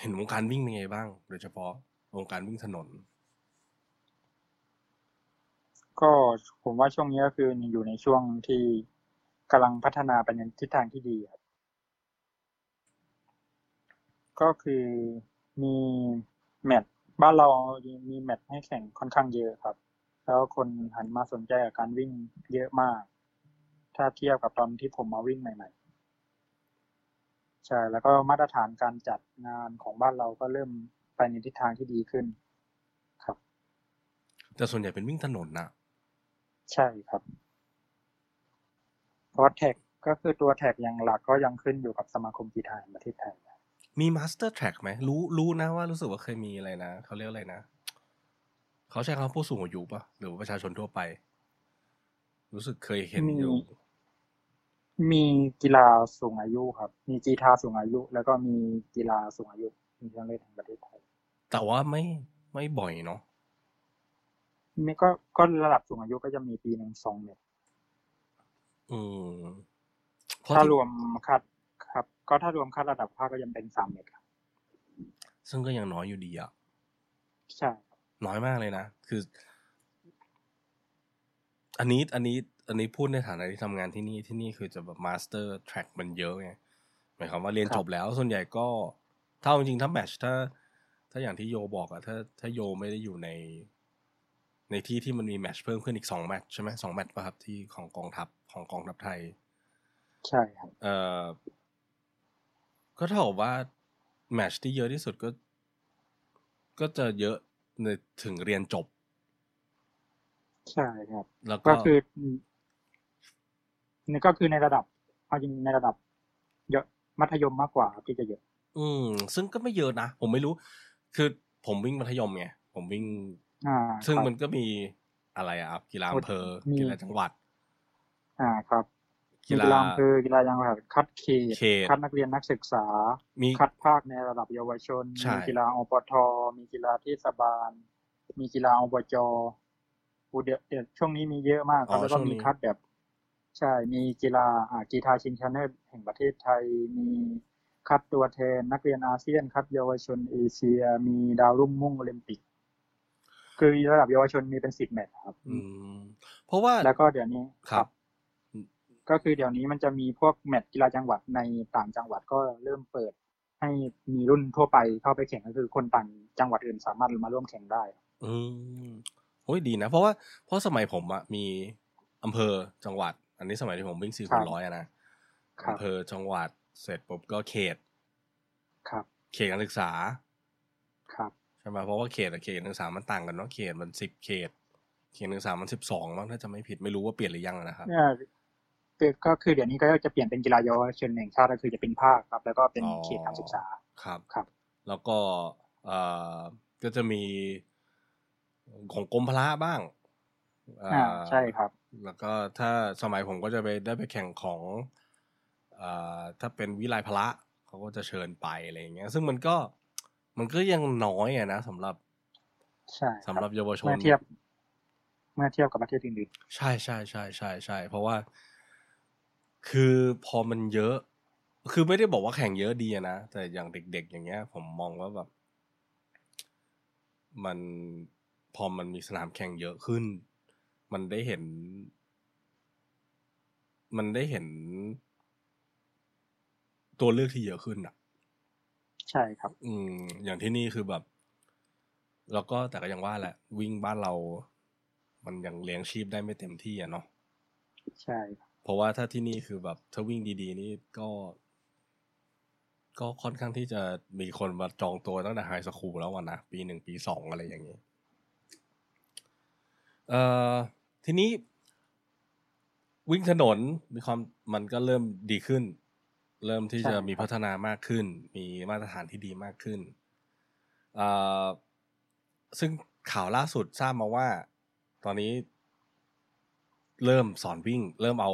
เห็นวงการวิ่งเป็นไงบ้าง โดยเฉพาะวงการวิ่งถนน ก็ผมว่าช่วงนี้ก็คืออยู่ในช่วงที่กำลังพัฒนาไปในทิศทางที่ดีครับ ก็คือมีแมตช์บ้านเรามีแมตช์ให้แข่งค่อนข้างเยอะครับ แล้วคนหันมาสนใจกับการวิ่งเยอะมาก ถ้าเทียบกับตอนที่ผมมาวิ่งใหม่ๆใช่แล้วก็มาตรฐานการจัดงานของบ้านเราก็เริ่มไปในทิศทางที่ดีขึ้นครับแต่ส่วนใหญ่เป็นวิ่งถนนนะ ใช่ครับ เพราะแท็กก็คือตัวแท็กอย่างหลักก็ยังขึ้นอยู่กับสมาคมกีฬาแห่งประเทศไทย มี master track ไหมรู้รู้นะว่ารู้สึกว่าเคยมีอะไรนะเขาเรียกอะไรนะเขาใช้คำว่าผู้สูงอายุปะหรือว่าประชาชนทั่วไป รู้สึกเคยเห็นมีอยู่ มีกีฬาสูงอายุครับ มีกีฬาสูงอายุ แล้วก็มีกีฬาสูงอายุมีเครื่องเล่นแห่งประเทศไทย แต่ว่าไม่ไม่บ่อยเนาะ นี่ก็ก็ระดับสูงอายุก็จะมีปีหนึ่งสองแมตช์อืมเพราะถ้าที่รวมคัดครับ ก็ถ้ารวมคัดระดับภาคก็ยังเป็นสามเมตรครับซึ่งก็ยังน้อยอยู่ดีอะใช่ครับน้อยมากเลยนะ คือ อันนี้อันนี้ อันนี้พูดในฐานะที่ทำงานที่นี่ที่นี่คือจะแบบ master track มันเยอะไงหมายความว่าเรียนครับจบแล้ว ส่วนใหญ่ก็ถ้าเอาจริงๆถ้า match ถ้า ถ้าอย่างที่โยบอกอะถ้าถ้าโยไม่ได้อยู่ใน ในที่ที่มันมีแมทชเพิ่มขึ้นอีกสองแมทชใช่ไหมสองแมทป่ะครับที่ของกองทัพของกองทัพไทย ใช่ครับเอ่อก็เท่ากับว่าแมทชที่เยอะที่สุดก็ ก็จะเยอะในถึงเรียนจบ ใช่ครับ แล้วก็ก็คือนี่ก็คือในระดับเอาจริงในระดับ เยอะมัธยมมากกว่าครับที่จะเยอะ อืม ซึ่งก็ไม่เยอะนะ ผมไม่รู้ คือผมวิ่งมัธยมไงผมวิ่งอ่า ซึ่งครับมันก็มีอะไรอะครับกีฬาอำเภอมีกีฬาจังหวัด อ่าครับกีมีฬากีฬาอำเภอกีฬาจังหวัดคัดเขตเขตคัดนักเรียนนักศึกษา มีคัดภาคในระดับเยาวชนใช่มีกีฬาอปท มีกีฬาเทศบาล มีกีฬาอบจอูเดี๋ยวเดี๋ยวช่วงนี้มีเยอะมากครับแล้วก็มีคัดแบบ ใช่ มีกีฬาอ่ากีฬาชิงชนะเลิศแห่งประเทศไทย มีคัดตัวแทนนักเรียนอาเซียน คัดเยาวชนเอเชีย มีดาวรุ่งมุ่งโอลิมปิก คือระดับเยาวชนมีเป็นสิบแมตช์ครับ อืม เพราะว่าแล้วก็เดี๋ยวนี้ครับ ก็คือเดี๋ยวนี้มันจะมีพวกแมตช์กีฬาจังหวัดในต่างจังหวัดก็เริ่มเปิด ให้มีรุ่นทั่วไปเข้าไปแข่งก็คือคนต่างจังหวัดอื่นสามารถมาร่วมแข่งได้ อืมโอ้ยดีนะ เพราะว่าเพราะสมัยผมอะมีอำเภอจังหวัด อันนี้สมัยที่ผมวิ่งสี่ครัคูณบร้อยอะนะครับอำเภอจังหวัดเสร็จปุ๊บก็เขต ครับ เขตการศึกษาครับใช่ไหมเพราะว่าเขตกับเขตการศึกษามันต่างกันเนาะเขตมันสิบเขต เขตการศึกษามันสิบสองมั้งถ้าจะไม่ผิดไม่รู้ว่าเปลี่ยนหรือยังนะครับเนี่ยคือก็คือเดี๋ยวนี้ก็จะเปลี่ยนเป็นกีฬาเยาวชนแห่งชาติก็คือจะเป็นภาคครับ แล้วก็เป็นอ๋อเขตการศึกษาครับครับ แล้วก็เอ่อก็จะมีของกรมพละบ้างเอ่าใช่ครับ แล้วก็ถ้าสมัยผมก็จะไปได้ไปแข่งของเอ่อถ้าเป็นวิไลพละเขาก็จะเชิญไปอะไรอย่างเงี้ย ซึ่งมันก็ มันก็ยังน้อยอะนะสำหรับใช่คสำหรับเยาวชนเมื่อเทียบ เมื่อเทียบกับประเทศอื่นใช่ใช่ใช่ใช่ใช่เพราะว่า คือพอมันเยอะ คือไม่ได้บอกว่าแข่งเยอะดีอะนะแต่อย่างเด็ก ๆ อย่างเงี้ย ผมมองว่าแบบ มันพอมันมีสนามแข่งเยอะขึ้น มันได้เห็น มันได้เห็น ตัวเลือกที่เยอะขึ้นอะๆ ใช่ครับ อืม อย่างที่นี่คือแบบ แล้วก็แต่ก็ยังว่าแหละ วิ่งบ้านเรา มันยังเลี้ยงชีพได้ไม่เต็มที่อะเนาะใช่ครับเพราะว่าถ้าที่นี่คือแบบ ถ้าวิ่งดีๆ นี่ก็ ก็ค่อนข้างที่จะมีคนมาจองตัวตั้งแต่ไฮสคูลแล้วอะนะปีหนึ่งปีสองอะไรอย่างนี้เอ่อทีนี้วิ่งถนนมีความมันก็เริ่มดีขึ้น เริ่มที่จะมีพัฒนามากขึ้น มีมาตรฐานที่ดีมากขึ้นเอ่อซึ่งข่าวล่าสุดทราบมาว่า ตอนนี้ เริ่มสอนวิ่ง เริ่มเอา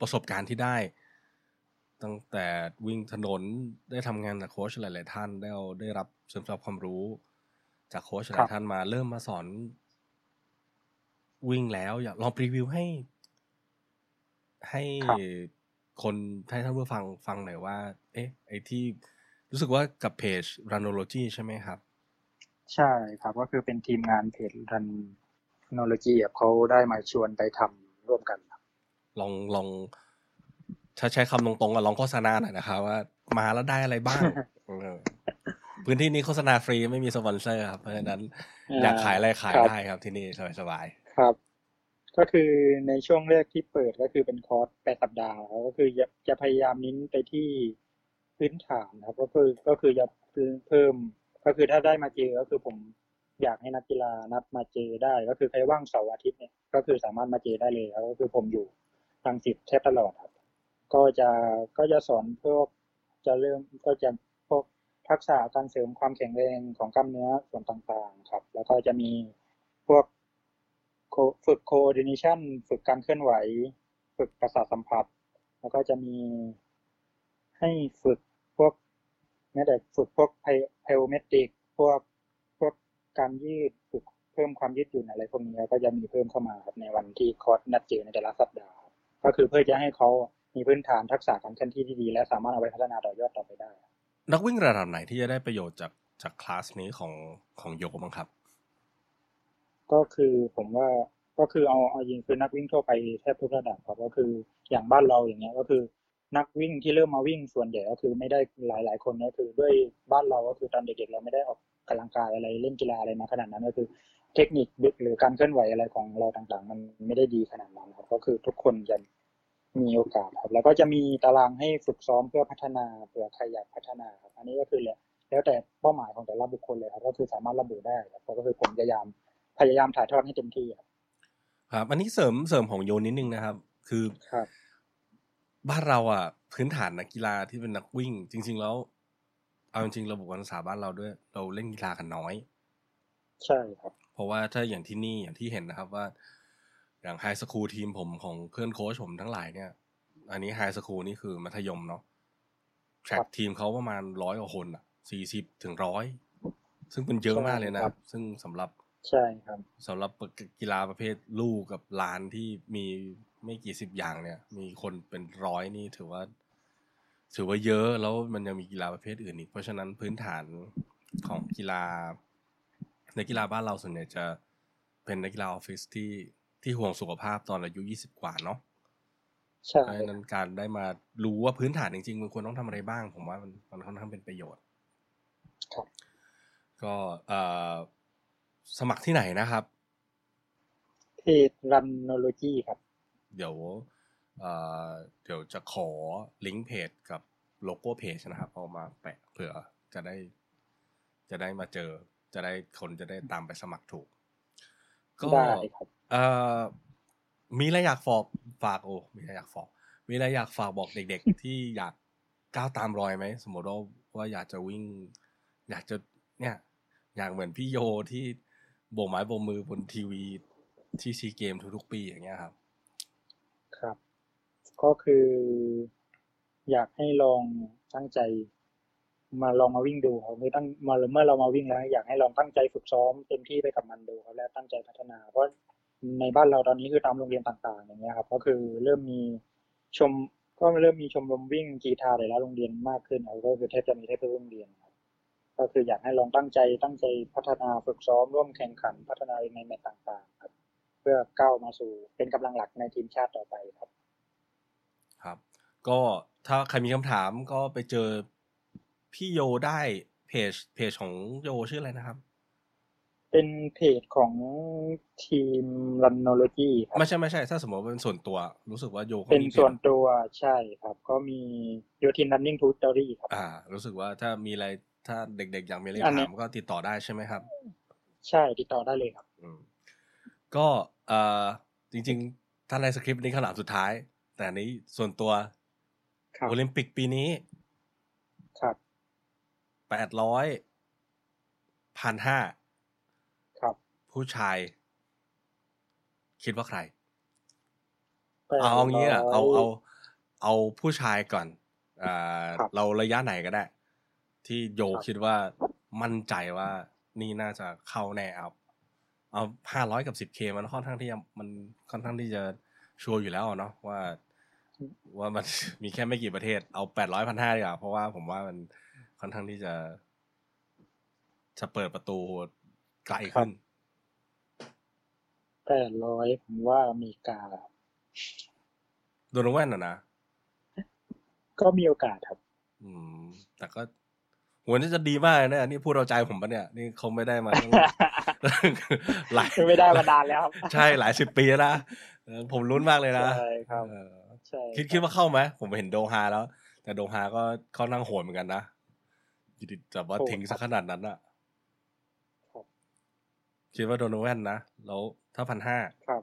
ประสบการณ์ที่ได้ ตั้งแต่วิ่งถนนได้ทำงานกับโค้ชหลาย ๆ ท่านได้เอาได้รับซึมซับความรู้ จากโค้ชหลายท่านมา เริ่มมาสอน วิ่งแล้ว อยากลองพรีวิวให้ให้ ครับคนให้ท่านผู้ฟังฟังหน่อยว่า เอ๊ะ ไอที่รู้สึกว่ากับเพจ Runology ใช่ไหมครับ ใช่ครับก็คือเป็นทีมงานเพจรันเทคโนโลยีเขาได้มาชวนไปทำร่วมกันครับลองลองถ้าใช้คำตรงๆอะลองโฆษณาหน่อยนะครับว่ามาแล้วได้อะไรบ้างเออพื้นที่นี้โฆษณาฟรีไม่มีสปอนเซอร์ครับ เพราะฉะนั้นอยากขายอะไรขายครับได้ครับที่นี่สบายครับ ก็คือในช่วงแรกที่เปิดก็คือเป็นคอร์สแปดสัปดาห์ครับก็คือจะจะพยายามเน้นไปที่พื้นฐานครับ ก็คือก็คือจะเพิ่ม ก็คือถ้าได้มาเจอก็คือผมอยากให้นักกีฬานัดมาเจอได้ ก็คือใครว่างเสาร์อาทิตย์เนี่ยก็คือสามารถมาเจอได้เลยครับก็คือผมอยู่ทางสิทธิ์แทบตลอดครับ ก็จะก็จะสอนพวกจะเริ่มก็จะพวกทักษะการเสริมความแข็งแรงของกล้ามเนื้อส่วนต่างๆครับ แล้วก็จะมีพวก ฝึก coordination ฝึกการเคลื่อนไหว ฝึกประสาทสัมผัส แล้วก็จะมีให้ฝึกพวกแม้แต่ฝึกพวกไพโอเมตริกพวกพวกการยืดฝึกเพิ่มความยืดหยุ่นอะไรพวกนี้ก็จะมีเพิ่มเข้ามาครับในวันที่คอร์สนัดเจอในแต่ละสัปดาห์ ก็คือเพื่อจะให้เขามีพื้นฐานทักษะการเคลื่อนที่ที่ดี และสามารถเอาไปพัฒนาต่อยอดต่อไปได้ นักวิ่งระดับไหนที่จะได้ประโยชน์จากจากคลาสนี้ของของโยบ้างครับ ก็คือผมว่าก็คือเอาเอายิงคือนักวิ่งทั่วไปแทบทุกระดับครับก็คืออย่างบ้านเราอย่างเงี้ยก็คือนักวิ่งที่เริ่มมาวิ่งส่วนใหญ่ก็คือไม่ได้หลายหลายคนก็คือด้วยบ้านเราก็คือตอนเด็กๆเราไม่ได้ออกกำลังกายอะไรเล่นกีฬาอะไรมาขนาดนั้นก็คือ เทคนิคหรือการเคลื่อนไหวอะไรของเราต่างๆ มันไม่ได้ดีขนาดนั้นครับก็คือทุกคนจะมีโอกาสครับ แล้วก็จะมีตารางให้ฝึกซ้อมเพื่อพัฒนาเผื่อใครอยากพัฒนาครับ อันนี้ก็คือแล้วแต่เป้าหมายของแต่ละบุคคลเลยครับก็คือสามารถระบุได้ครับก็คือผมพยายาม พยายามถ่ายทอดให้เต็มที่ครับครับอันนี้เสริมเสริมของโยนนิดนึงนะครับ คือครับ บ้านเราอะ พื้นฐานนักกีฬาที่เป็นนักวิ่ง จริง ๆ แล้ว เอาจริงๆระบบการศึกษาบ้านเราด้วย เราเล่นกีฬากันน้อย ใช่ครับ เพราะว่าถ้าอย่างที่นี่อย่างที่เห็นนะครับว่า อย่างไฮสคูลทีมผมของเพื่อนโค้ชผมทั้งหลายเนี่ย อันนี้ไฮสคูลนี่คือมัธยมเนาะแทร็กทีมเขาประมาณร้อยกว่าคนอะสี่สิบถึงร้อยซึ่งเป็นเยอะมากเลยนะครับซึ่งสำหรับ ใช่ครับสำหรับกีฬาประเภทลูกกับลานที่มีไม่กี่สิบอย่างเนี่ย มีคนเป็นร้อยนี่ถือว่า ถือว่าเยอะแล้วมันยังมีกีฬาประเภทอื่นอีก เพราะฉะนั้นพื้นฐานของกีฬา ในกีฬาบ้านเราส่วนใหญ่จะเป็นนักกีฬาออฟฟิศที่ที่ห่วงสุขภาพตอนอายุยี่สิบกว่าเนาะใช่เพราะฉะนั้นการได้มารู้ว่าพื้นฐานจริงๆมันควรต้องทำอะไรบ้าง ผมว่ามันมันค่อนข้างเป็นประโยชน์ครับก็เอ่อ สมัครที่ไหนนะครับเพจรันโนโลจีครับ เดี๋ยวเอ่อเดี๋ยวจะขอลิงก์เพจกับโลโก้เพจนะครับ เอามาแปะเผื่อจะได้ จะได้มาเจอ จะได้คนจะได้ตามไปสมัครถูก ก็ได้ครับเอ่อมีอะไรอยากฝากฝากโอ้มีอะไรอยากฝากมีอะไรอยากฝากบอกเด็ก ๆ ที่อยากก้าวตามรอยไหมสมมติว่าว่าอยากจะวิ่ง อยากจะเนี่ย อยากเหมือนพี่โยที่ โบกไม้โบกมือบนทีวีที่ซีเกมทุกๆปีอย่างเงี้ยครับ ครับ ก็คือ อยากให้ลองตั้งใจ มาลองมาวิ่งดูครับไม่ตั้งมาเมื่อเรามาวิ่งแล้ว อยากให้ลองตั้งใจฝึกซ้อมเต็มที่ไปกับมันดูครับแล้วตั้งใจพัฒนา เพราะในบ้านเราตอนนี้คือตามโรงเรียนต่างๆ อย่างเงี้ยครับ ก็คือเริ่มมีชมก็เริ่มมีชมรมวิ่งกีฬาหลายๆโรงเรียนมากขึ้นครับก็คือแทบจะมีแทบทุกโรงเรียนครับ ก็คืออยากให้ลองตั้งใจตั้งใจพัฒนาฝึกซ้อมร่วมแข่งขันพัฒนาในแมตช์ต่างๆครับ เพื่อก้าวมาสู่เป็นกำลังหลักในทีมชาติต่อไปครับ ครับ ก็ถ้าใครมีคำถามก็ไปเจอพี่โยได้เพจเพจของโยชื่ออะไรนะครับ เป็นเพจของทีมรันโนโลจีครับไม่ใช่ไม่ใช่ ถ้าสมมติว่าเป็นส่วนตัว รู้สึกว่าโยขาเป็นมีพจส่วนตัวใช่ครับ ก็มีโยทินรันนิ่งทูตอรี่ครับ อ่า รู้สึกว่าถ้ามีอะไร ถ้าเด็กๆอยากมีอะไรอันนี้ถามก็ติดต่อได้ใช่ไหมครับ ใช่ติดต่อได้เลยครับอืมก็เอ่อจริงๆถ้าในสคริปต์นี้ขนาดสุดท้าย แต่อันนี้ส่วนตัวครับโอลิมปิกปีนี้ครับแปดร้อยพันห้าครับ ผู้ชาย คิดว่าใครแปดเอาเอางี้อะร้ยเอาเอา เอาผู้ชายก่อนอ่าครับเราระยะไหนก็ได้ ที่โยครับคิดว่ามั่นใจว่านี่น่าจะเข้าแน่เอาเอาห้าร้อยกับสิบเคมันค่อนข้างที่จะมันค่อนข้างที่จะชัวร์อยู่แล้วอะเนาะว่า ว่ามันมีแค่ไม่กี่ประเทศ เอาแปดร้อยพันห้าดีกว่าเพราะว่าผมว่ามันค่อนข้างที่จะ จะเปิดประตูไกลขึ้นแปดร้อยผมว่าอเมริกาโดนแว่นอะนะ ก็มีโอกาสครับ อืม แต่ก็ โหนี่จะดีมากเลยนะนี่พูดเราใจผมปะเนี่ยนี่เขาไม่ได้มาตั้งหลายไม่ได้มานานแล้วครับ ใช่หลายสิบปีแล้วนะเออผมลุ้นมากเลยนะใช่ครับเออใช่คิดคิดว่าเข้าไหมผมเห็นโดฮาแล้ว แต่โดฮาก็เขานั่งโหดเหมือนกันนะอยู่ดีแต่ว่าทิ้งซะขนาดนั้นอะครับคิดว่าโดนแว่นนะแล้วถ้าพันห้าครับ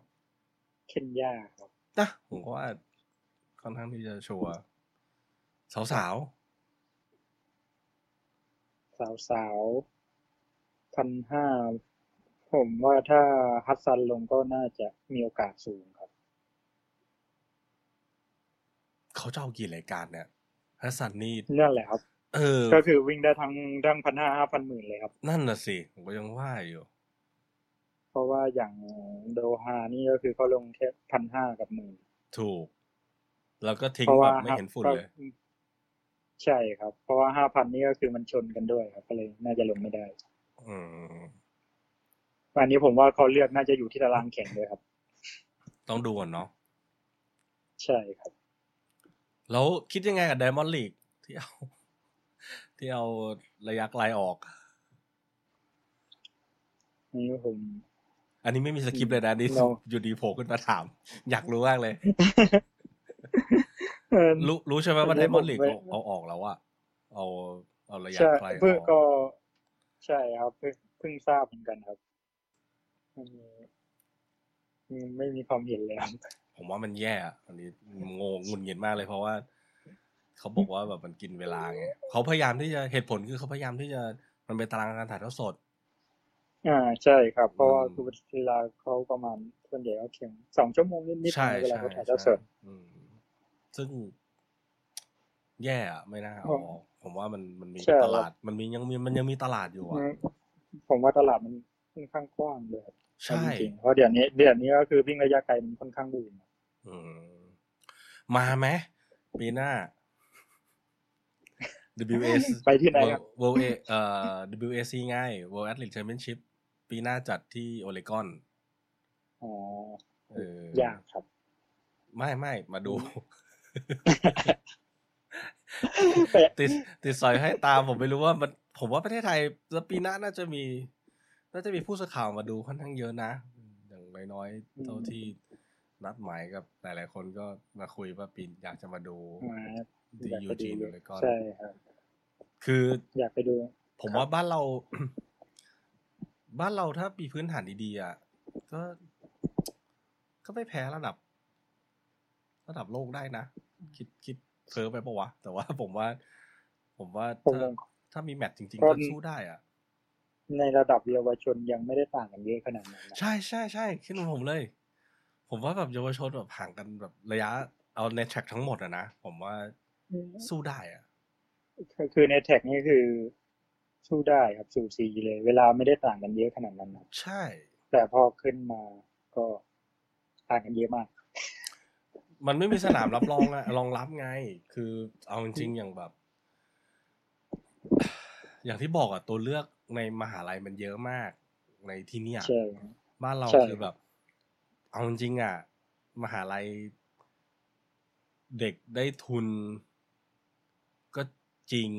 เคนยาครับนะผมก็ว่าค่อนข้างที่จะชัวร์สาวสาว สาวสาวพันห้าผมว่าถ้าฮัตซันลงก็น่าจะมีโอกาสสูงครับๆเขาจะเอากี่รายการเนี่ยฮัสซันนี่นั่นแหละครับ เออ ก็คือวิ่งได้ทั้งทั้งพันห้าห้าพันหมื่นเลยครับ นั่นน่ะสิ ผมก็ยังว่าอยู่ เพราะว่าอย่างโดฮานี่ก็คือเขาลงแค่พันห้ากับหมื่นถูก แล้วก็ทิ้งเพราะแบว่าบไม่เห็นฝุ่นเลยก็ ใช่ครับ เพราะว่าห้าพันนี่ก็คือมันชนกันด้วยครับ ก็เลยน่าจะลงไม่ได้ อืมอันนี้ผมว่าเขาเลือกน่าจะอยู่ที่ตารางแข่งด้วยครับ ต้องดูก่อนเนาะใช่ครับ แล้วคิดยังไงกับ Diamond League ที่เอา ที่เอาระยะไกลออก นี่ผม อันนี้ไม่มีสคริปต์เลยนะนี่เราอยู่ดีโผล่ขึ้นมาถาม อยากรู้มากเลยเออ รู้รู้ใช่ไหมว่าอันนี้ Diamond ผม League ไม่เอาเอาออกแล้วอะเอาเอาระยะใช่ไกลอเพื่ออกก็ใช่ครับเพิ่งเพิ่งทราบเหมือนกันครับอันนี้อืมไม่มีความเห็นเลยครับผมว่ามันแย่อะอันนี้งงงุนงิดมากเลยเพราะว่า เขาบอกว่าแบบมันกินเวลาไงเขาพยายามที่จะเหตุผลคือเขาพยายามที่จะมันเป็นตารางการถ่ายทอดสด อ่าใช่ครับ เพราะว่าอืมคือเวลาเขาประมาณส่วนใหญ่เขาเขียนสองชั่วโมงนิดๆใช่เวลาใช่เขาถ่ายทอดสใช่ดอืม ซึ่งแย่อะไม่น่าเอาอ๋อออกผมว่ามันมันมีใช่ตลาด มันมียังมีมันยังมีตลาดอยู่อะอืมผมว่าตลาดมันค่อนข้างกว้างเลยครับใช่จริงๆเพราะเดี๋ยวนี้เดี๋ยวนี้ก็คือวิ่งระยะไกลมันค่อนข้างบูมอืมมาไหมปีหน้า WS ไปที่ไหนครับ World A เอ่อ WAC ง่าย World Athlete Championship ปีหน้าจัดที่โอเลกอนอ๋อเออยากครับ ไม่ไม่มาดูแต่ติดติดสอยให้ตามผมไม่รู้ว่ามัน ผมว่าประเทศไทยแล้วปีหน้าน่าจะมี น่าจะมีผู้สื่อข่าวมาดูค่อนข้างเยอะนะ อย่างน้อยๆเท่าที่นัดหมายกับหลายๆคนก็มาคุยว่าปีอยากจะมาดูมาที่อยากยูไปดูจีนเลยก็ใช่ครับคืออยากไปดู ผมว่าบ้านเรา บ้านเราถ้ามีพื้นฐานดีๆอะก็ก็ไม่แพ้ระดับ ระดับโลกได้นะ คิดคิดเพ้อไปปะวะ แต่ว่าผมว่า ผมว่าผมถ้ายังถ้ามีแมตช์จริงๆก็ก็สู้ได้อะ ในระดับเยาวชนยังไม่ได้ต่างกันเยอะขนาดนั้นนะใช่ใช่ใช่คิดเหมือนผมเลย ผมว่าแบบเยาวชนแบบห่างกันแบบระยะ เอาในแทร็กทั้งหมดอะนะ ผมว่าสู้ได้อะคือคือในแท็กนี่คือสู้ได้ครับสูสีเลย เวลาไม่ได้ต่างกันเยอะขนาดนั้นนะใช่ แต่พอขึ้นมาก็ต่างกันเยอะมาก มันไม่มีสนามรับรองอะรองรับไง คือเอาจริงๆอย่างแบบ อย่างที่บอกอะตัวเลือกในมหาลัยมันเยอะมากในที่เนี่ยใช่บ้านเราใช่คือแบบ เอาจริงๆอะมหาลัยเด็กได้ทุนก็จริง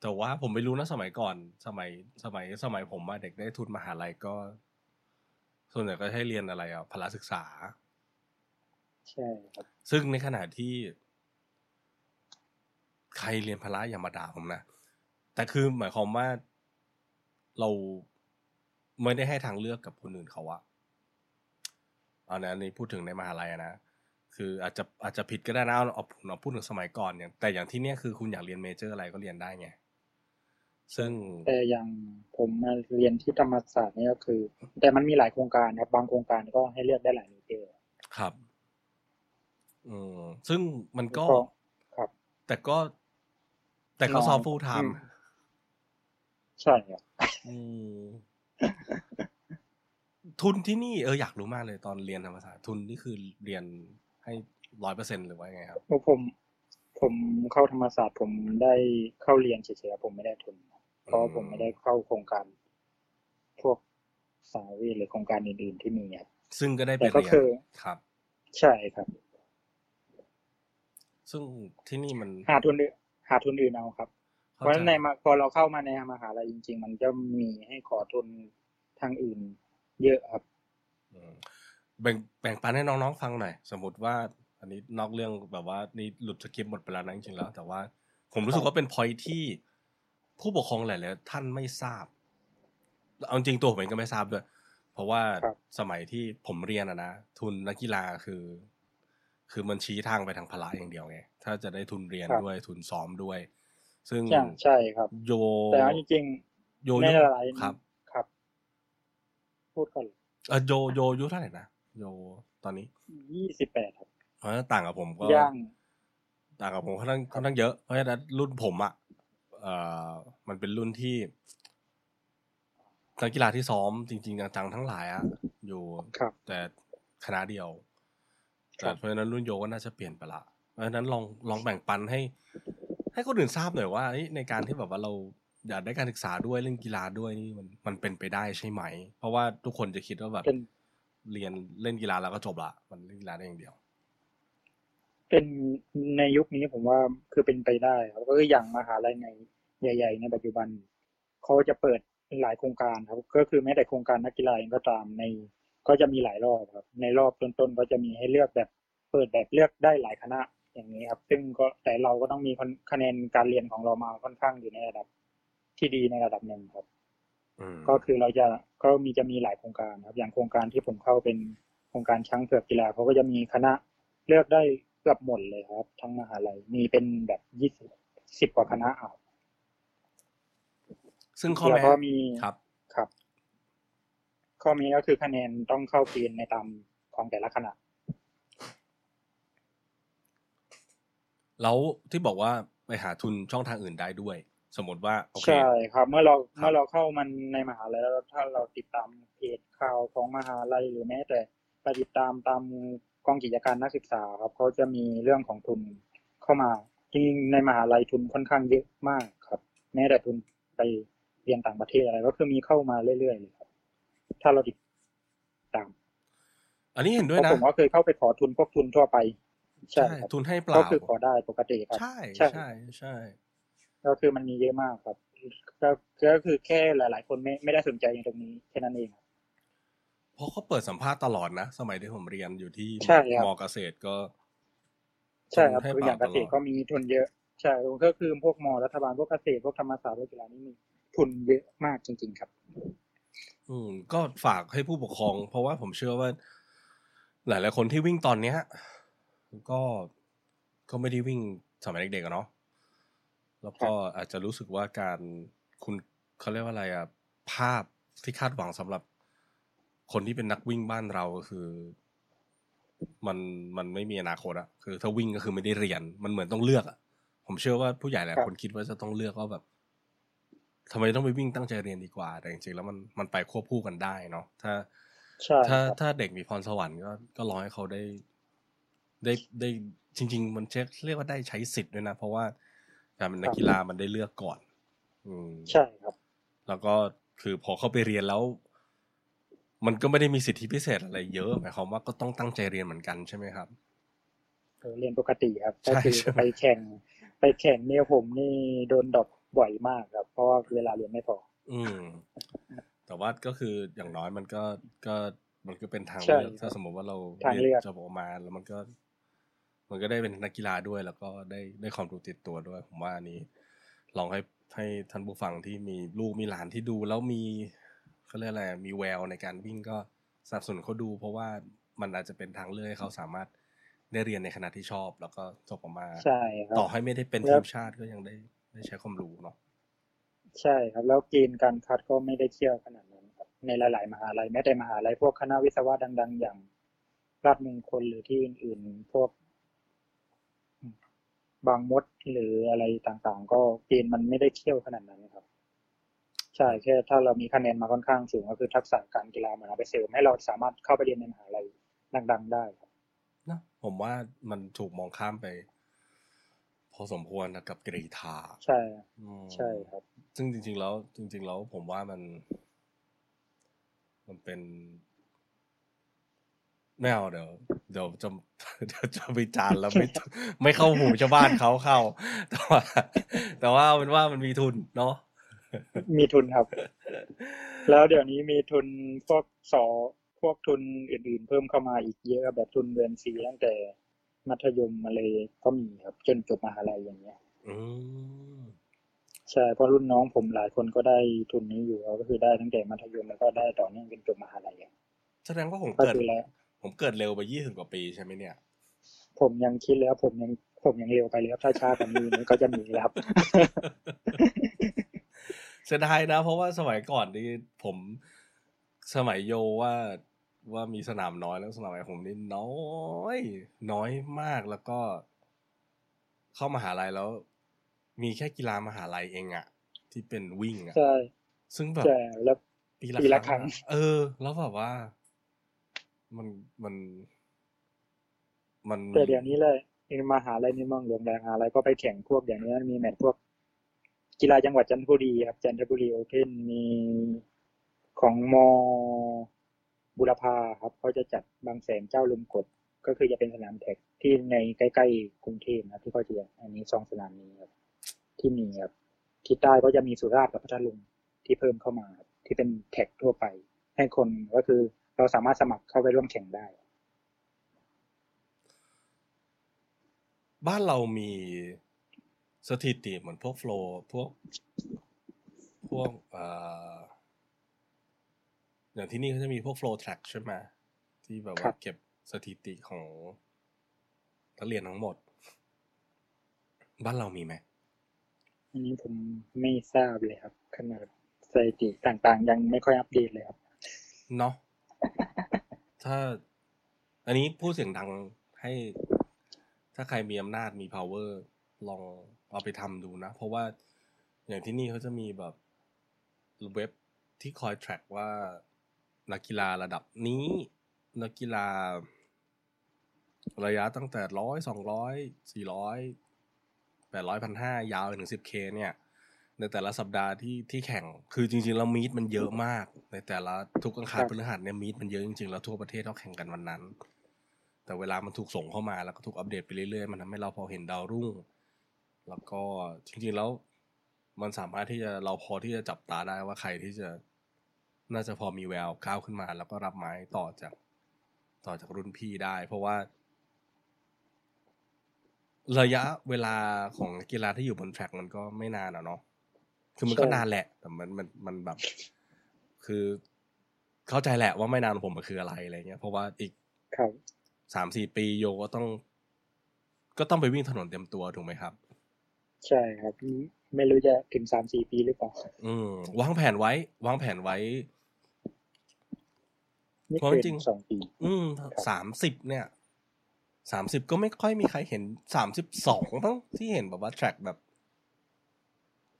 แต่ว่าผมไม่รู้นะสมัยก่อน สมัยสมัยสมัยผมอะเด็กได้ทุนมหาลัยก็ ส่วนใหญ่ก็ให้เรียนอะไรอะพละศึกษา ใช่ครับ ซึ่งในขณะที่ ใครเรียนพละอย่ามาด่าผมนะ แต่คือหมายความว่าเราไม่ได้ให้ทางเลือกกับคนอื่นเขาอะอันนี้พูดถึงในมหาลัยอะนะ คืออาจจะอาจจะผิดก็ได้นะเอาเอาเอาพูดถึงสมัยก่อนเนี่ยแต่อย่างที่เนี้ยคือคุณอยากเรียนเมเจอร์อะไรก็เรียนได้ไง ซึ่งแต่อย่างผมมาเรียนที่ธรรมศาสตร์นี่ก็คือ แต่มันมีหลายโครงการครับ บางโครงการก็ให้เลือกได้หลายเมเจอร์ ครับ อืมซึ่งมันก็ก็ครับแต่ก็ แต่ก็น้อยซอฟฟูลไทอืม์มใช่ครับอืมทุนที่นี่เอออยากรู้มากเลยตอนเรียนธรรมศาสตร์ทุนนี่คือเรียนให้ร้อยเปอร์เซ็นหรือว่าไงครับเพราะผมผมเข้าธรรมศาสตร์ผมได้เข้าเรียนเฉยๆผมไม่ได้ทุน เพราะว่าผมไม่ได้เข้าโครงการ พวกสาวิหรือโครงการอื่นๆที่มีครับซึ่งก็ได้ไปแต่ก็เรียนคือครับ ใช่ครับ ซึ่งที่นี่มันหาทุนอื่นหาทุนอื่นเอาครับ เพเข้าราะใจฉะนั้นในมาพอเราเข้ามาในมหาลัยจริง ๆ มันจะมีให้ขอทุนทางอื่น เยอะครับอืมแบ่งแบ่งปันให้น้องๆฟังหน่อยสมมติว่า อันนี้นอกเรื่องแบบว่านี่หลุดสคริปต์หมดไปแล้วนะจริงๆแล้ว แต่ว่าผมรู้สึกว่าเป็นพอยที่ผู้ปกครองหลายๆท่านไม่ทราบ เอาจริงตัวผมเองก็ไม่ทราบด้วย เพราะว่าครับสมัยที่ผมเรียนอะนะทุนนักกีฬาคือ คือมันชี้ทางไปทางพละอย่างเดียวไง ถ้าจะได้ทุนเรียนครับด้วยทุนซ้อมด้วย ซึ่งใช่ใช่ครับ โยแต่เอาจริงโยๆในยุหลายๆครับ ครับ พูดก่อนเออโยโยอายุเท่าไหร่นะโยตอนนี้ยี่สิบแปดครับเพราะฉะนั้นต่างกับผมก็ย่างต่างกับผมค่อนข้างค่อนข้างเยอะเพราะฉะนั้นรุ่นผมอะ่ะเอ่อมันเป็นรุ่นที่นักกีฬาที่ซ้อมจริง ๆ จังๆทั้งหลายอะอยู่ครับแต่คณะเดียวครัแต่บ เพราะฉะนั้นรุ่นโยก็น่าจะเปลี่ยนไปละ เพราะฉะนั้นลองลองแบ่งปันให้ ให้คนอื่นทราบหน่อยว่าเอ้ยในการที่แบบว่าเราอยากได้การศึกษาด้วยเล่นกีฬาด้วยนี่มันมันเป็นไปได้ใช่ไหม เพราะว่าทุกคนจะคิดว่าแบบเป็นเรียนเล่นกีฬาแล้วก็จบละมันเล่นกีฬาได้อย่างเดียว เป็นในยุคนี้ผมว่าคือเป็นไปได้ครับก็คืออย่างมหาลัยในใหญ่ ๆ ในปัจจุบันเขาจะเปิดหลายโครงการครับ ก็คือแม้แต่โครงการนักกีฬาเองก็ตามใน ก็จะมีหลายรอบครับ ในรอบต้นๆก็จะมีให้เลือกแบบเปิดแบบเลือกได้หลายคณะอย่างนี้ครับ ซึ่งก็แต่เราก็ต้องมีคะแนนการเรียนของเรามาค่อนข้างอยู่ในระดับที่ดีในระดับหนึ่งครับก็คือเราจะก็มีจะมีหลายโครงการครับ อย่างโครงการที่ผมเข้าเป็นโครงการช้างเผือกกีฬาเขาก็จะมีคณะเลือกได้เกือบหมดเลยครับ ทั้งมหาลัยมีเป็นแบบยี่สิบสิบกว่าคณะอะซึ่งข้อแล้วแม้ก็มีครับครับ ข้อมีก็คือคะแนนต้องเข้าเกณฑ์ในตามของแต่ละคณะแล้วที่บอกว่าไปหาทุนช่องทางอื่นได้ด้วย สมมติว่าโอเคใช่ครับ เมื่อเราครับเมื่อเราเข้ามันในมหาลัยแล้วถ้าเราติดตามเพจข่าวของมหาลัยหรือแม้แต่ไปติดตามตามกองกิจการนักศึกษาครับเขาจะมีเรื่องของทุนเข้ามาจริงๆในมหาลัยทุนค่อนข้างเยอะมากครับ แม้แต่ทุนไปเรียนต่างประเทศอะไรก็คือมีเข้ามาเรื่อยๆเลยครับ ถ้าเราติดตาม อันนี้เห็นเพด้วยราะนะผมก็เคยเข้าไปขอทุนพวกทุนทั่วไป ใช่ครับทุนให้เปก็ล่าคือขอได้ปกติครับใช่ใช่ใช่ใช่ก็คือมันมีเยอะมากครับก็ก็คือแค่หลาย ๆ คนไม่ไม่ได้สนใจในตรงนี้แค่นั้นเองครับเพราะเขาเปิดสัมภาษณ์ตลอดนะ สมัยที่ผมเรียนอยู่ที่ใช่ครับมอเกษตรก็ ใช่ครับให้คืออย่างเกษตรตลก็ดมีทุนเยอะ ใช่ก็คือพวกมอรัฐบาลพวกเกษตรพวกธรรมศาสตร์พวกกีฬานี่มีทุนเยอะมากจริง ๆ ครับ อืมก็ฝากให้ผู้ปกครอง เพราะว่าผมเชื่อว่า หลายๆคนที่วิ่งตอนเนี้ย ก็ก็ไม่ได้วิ่งสมัยเด็กๆอะเนาะแล้วก็อาจจะรู้สึกว่าการคุณเขาเรียกว่าอะไรอะภาพที่คาดหวังสำหรับคนที่เป็นนักวิ่งบ้านเราคือ มันมันไม่มีอนาคตอะคือ ถ้าวิ่งก็คือไม่ได้เรียน มันเหมือนต้องเลือกอะผมเชื่อว่าผู้ใหญ่หลายครับคนคิดว่าจะต้องเลือกว่าแบบ ทำไมต้องไปวิ่งตั้งใจเรียนดีกว่า แต่จริงๆแล้วมันมันไปควบคู่กันได้เนาะถ้าใช่คถ้ารับถ้าเด็กมีพรสวรรค์ก็ก็รอให้เขาได้ ได้ได้จริง ๆ มันเช็คเรียกว่าได้ใช้สิทธิ์ด้วยนะ เพราะว่าการเป็นนักกีฬามันได้เลือกก่อน อืมใช่ครับ แล้วก็คือพอเข้าไปเรียนแล้ว มันก็ไม่ได้มีสิทธิพิเศษอะไรเยอะหมายความว่าก็ต้องตั้งใจเรียนเหมือนกันใช่ไหมครับเออเรียนปกติครับใช่ก็คือใช่ไปแข่ง ไปแข่งเนี่ยผมนี่โดนดรอป บ่อยมากครับ เพราะว่าเวลาเรียนไม่พอ อืม แต่ว่าก็คืออย่างน้อยมันก็ก็มันก็เป็นทางใช่เลือกถ้าสมมติว่าเราทางเลือกจะออกมาแล้วมันก็ มันก็ได้เป็นนักกีฬาด้วย แล้วก็ได้ได้ความรู้ติดตัวด้วย ผมว่าอันนี้ ลองให้ให้ท่านผู้ฟังที่มีลูกมีหลานที่ดู แล้วมีเขาเรียกอะไรมีแววในการวิ่งก็สนับสนุนเขาดู เพราะว่ามันอาจจะเป็นทางเลือกให้เขาสามารถได้เรียนในขณะที่ชอบ แล้วก็จบออกมาใช่ครับต่อให้ไม่ได้เป็นแล้ทีวมชาติก็ยังได้ ได้ใช้ความรู้เนาะใช่ครับ แล้วเกณฑ์การคัดก็ไม่ได้เชี่ยวขนาดนั้นครับ ในหลาย ๆ มหาลัยแม้แต่มหาลัยพวกคณะวิศวะดัง ๆ อย่างราชมงคลหรือที่อื่น ๆ พวก บางมดหรืออะไรต่างๆ ก็เกณฑ์มันไม่ได้เที่ยวขนาดนั้นครับ ใช่แค่ถ้าเรามีคะแนนมาค่อนข้างสูงก็คือทักษะการกีฬามันเอาไปเสริมให้เราสามารถเข้าไปเรียนในมหาลัยดัง ๆ ได้ครับนะผมว่ามันถูกมองข้ามไปพ อสมควรนะกับกรีธาใช่อืมใช่ครับ ซึ่งจริง ๆ แล้ว จริง ๆ แล้วผมว่ามัน มันเป็นไม่เอาเดี๋ยวเดี๋ยวจะเดี๋ยวจะไปจานแล้วไม่ไม่เข้าหูชาวบ้านเขาเข้า แต่ว่า แต่ว่าเอาเป็นว่ามันมีทุนเนาะมีทุนครับ แล้วเดี๋ยวนี้มีทุนพวกสอพวกทุนอื่นๆ เพิ่มเข้ามาอีกเยอะแบบทุนเรียนฟรีตั้งแต่ มัธยมมาเลยก็มีครับ จนจบมหาลัยอย่างเงี้ยอืมใช่เพราะรุ่นน้องผมหลายคนก็ได้ทุนนี้อยู่ก็คือได้ตั้งแต่มัธยมแล้วก็ได้ต่อเนื่องจนจบมหาลัยอะแสดงว่าผมก็เกิดคือแล้วผมเกิดเร็วไปยี่สิบกว่าปีใช่ไหมเนี่ย ผมยังคิดแล้วผมยังผมยังเร็วไปเลยครับถ้าช้ากว่านี้มันก็จะหนีแล้วครับเสียดายนะ เพราะว่าสมัยก่อนนี่ผมสมัยโยว่า ว่ามีสนามน้อยแล้วสมัยผมนี่น้อย น้อยมากแล้วก็ เข้ามหาลัยแล้ว มีแค่กีฬามหาลัยเองอะที่เป็นวิ่งอะใช่ซึ่งแบบใช่แล้วปีปีละละคครั้รั้งงอะเออ แล้วแบบว่า มันมัน มันแต่เดี๋ยวนี้เลยมหาลัยในเมืองหลวงแรงมหาลัยก็ไปแข่งพวกเดี๋ยวนี้มีแมตช์พวกกีฬาจังหวัดจันทบุรีครับจันทบุรีโอเพนมีของม บุรพาครับเขาจะจัดบางแสนเจ้าลุมกด ก็คือจะเป็นสนามแท็กที่ในใกล้ๆกรุงเทพนะที่เขาจะอันนี้สองสนามนี้ครับที่มีครับที่ใต้ก็จะมีสุราษฎร์กับพัทลุงที่เพิ่มเข้ามาที่เป็นแท็กทั่วไป ให้คนก็คือเราสามารถสมัครเข้าไปร่วมแข่งได้ บ้านเรามีสถิติเหมือนพวกโฟล์พวกพวกเอ่อ อย่างที่นี่เขาจะมีพวกโฟล์แทร็กใช่ไหมที่แบบครัว่าบเก็บสถิติของนักเรียนทั้งหมด บ้านเรามีไหมอันนี้ผมไม่ทราบเลยครับขนาดสถิติต่างๆ ยังไม่ค่อยอัปเดตเลยครับ เนาะถ้า อันนี้พูดเสียงดังให้ ถ้าใครมีอำนาจมี power ลองเอาไปทำดูนะ เพราะว่าอย่างที่นี่เขาจะมีแบบเว็บที่คอย track ว่า นักกีฬาระดับนี้ นักกีฬา ระยะตั้งแต่ร้อยสองร้อยสี่ร้อยแปดร้อยพันห้ายาวถึงสิบเคเนี่ย ในแต่ละสัปดาห์ที่ที่แข่งคือจริงๆแล้วมีดมันเยอะมาก ในแต่ละทุกอังคารพฤหัสเนี่ยมีดมันเยอะจริงๆแล้วทั่วประเทศเขาแข่งกันวันนั้น แต่เวลามันถูกส่งเข้ามาแล้วก็ถูกอัปเดตไปเรื่อยๆ มันทำให้เราพอเห็นดาวรุ่ง แล้วก็จริงๆแล้วมันสามารถที่จะเราพอที่จะจับตาได้ว่าใครที่จะ น่าจะพอมีแววก้าวขึ้นมา แล้วก็รับไม้ต่อจากต่อจากรุ่นพี่ได้ เพราะว่า ระยะเวลาของนักกีฬาที่อยู่บนแทร็กมันก็ไม่นานอะเนาะคือมันก็ใช่นานแหละ แต่มันมันมันแบบ คือเข้าใจแหละว่าไม่นานของผมมันคืออะไรอะไรเงี้ยเพราะว่าอีกครับสามสี่ปีโยก็ต้อง ก็ต้องไปวิ่งถนนเต็มตัวถูกไหมครับ ใช่ครับไม่รู้จะถึงสามสี่ปีหรือเปล่า อืมวางแผนไว้ วางแผนไว้ไม่ เพราะเกินจริงสองปี อืมสามสิบเนี่ยสามสิบก็ไม่ค่อยมีใครเห็นสามสิบสองมั้งที่เห็นแบบว่าแทร็กแบบ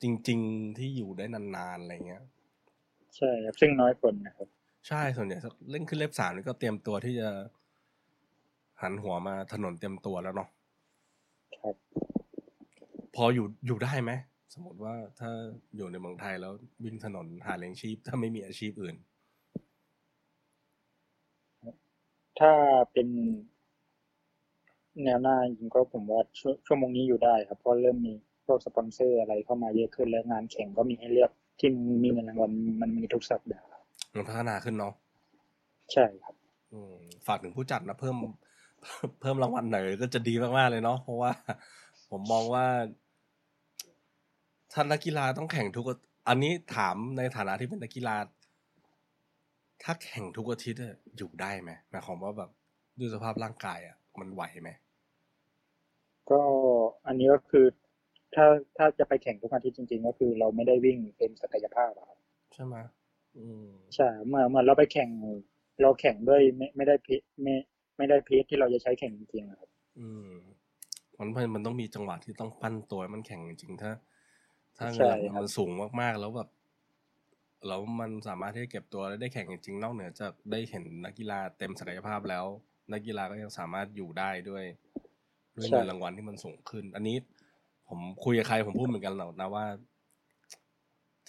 จริง ๆที่อยู่ได้นานๆอะไรเงี้ย ใช่ครับซึ่งน้อยคนนะครับ ใช่ส่วนใหญ่เล่นขึ้นเล็บสามนี่ก็เตรียมตัวที่จะ หันหัวมาถนนเตรียมตัวแล้วเนาะครับพออยู่อยู่ได้ไหมสมมติว่าถ้าอยู่ในเมืองไทยแล้ววิ่งถนนหาเลี้ยงชีพถ้าไม่มีอาชีพอื่น ถ้าเป็นแนวหน้าจริงก็ผมว่าช่วชั่วโมงนี้อยู่ได้ครับเพราะเริ่มมีพวกสปอนเซอร์อะไรเข้ามาเยอะขึ้นแล้วงานแข่งก็มีให้เลือกที่มีเงินรางวัลมันมีทุกสัปดาห์มันพัฒนาขึ้นเนาะใช่ครับอืมฝากถึงผู้จัดนะเพิ่มเพิ่มรางวัลหน่อยก็จะดีมากๆเลยเนาะเพราะว่า ผมมองว่าท่านนักกีฬาต้องแข่งทุกอาอันนี้ถามในฐานะที่เป็นนักกีฬา ถ้าแข่งทุกอาทิตย์อะอยู่ได้ไหมหมายความว่าแบบด้วยสภาพร่างกายอะมันไหวไหมก็อันนี้ก็คือ ถ้าถ้าจะไปแข่งทุกอาทิตย์จริง ๆ ก็คือเราไม่ได้วิ่งเต็มศักยภาพอะครับใช่ไหมอืมใช่เมื่อเมื่อเราไปแข่ง เราแข่งด้วยไม่ไม่ได้เพไม่ไม่ได้เพจที่เราจะใช้แข่งจริงๆอะครับ อืมมันมันต้องมีจังหวะที่ต้องปั้นตัวให้มันแข่งจริงๆถ้า ถ้าใช่เงินครับมันสูงมากๆแล้วแบบ แล้วมันสามารถที่จะเก็บตัวและได้แข่งจริงๆนอกเหนือจากได้เห็นนักกีฬาเต็มศักยภาพแล้ว นักกีฬาก็ยังสามารถอยู่ได้ด้วยด้วยเงินรางวัลที่มันสูงขึ้น อันนี้ผมคุยกับใครผมพูดเหมือนกันแล้วนะว่า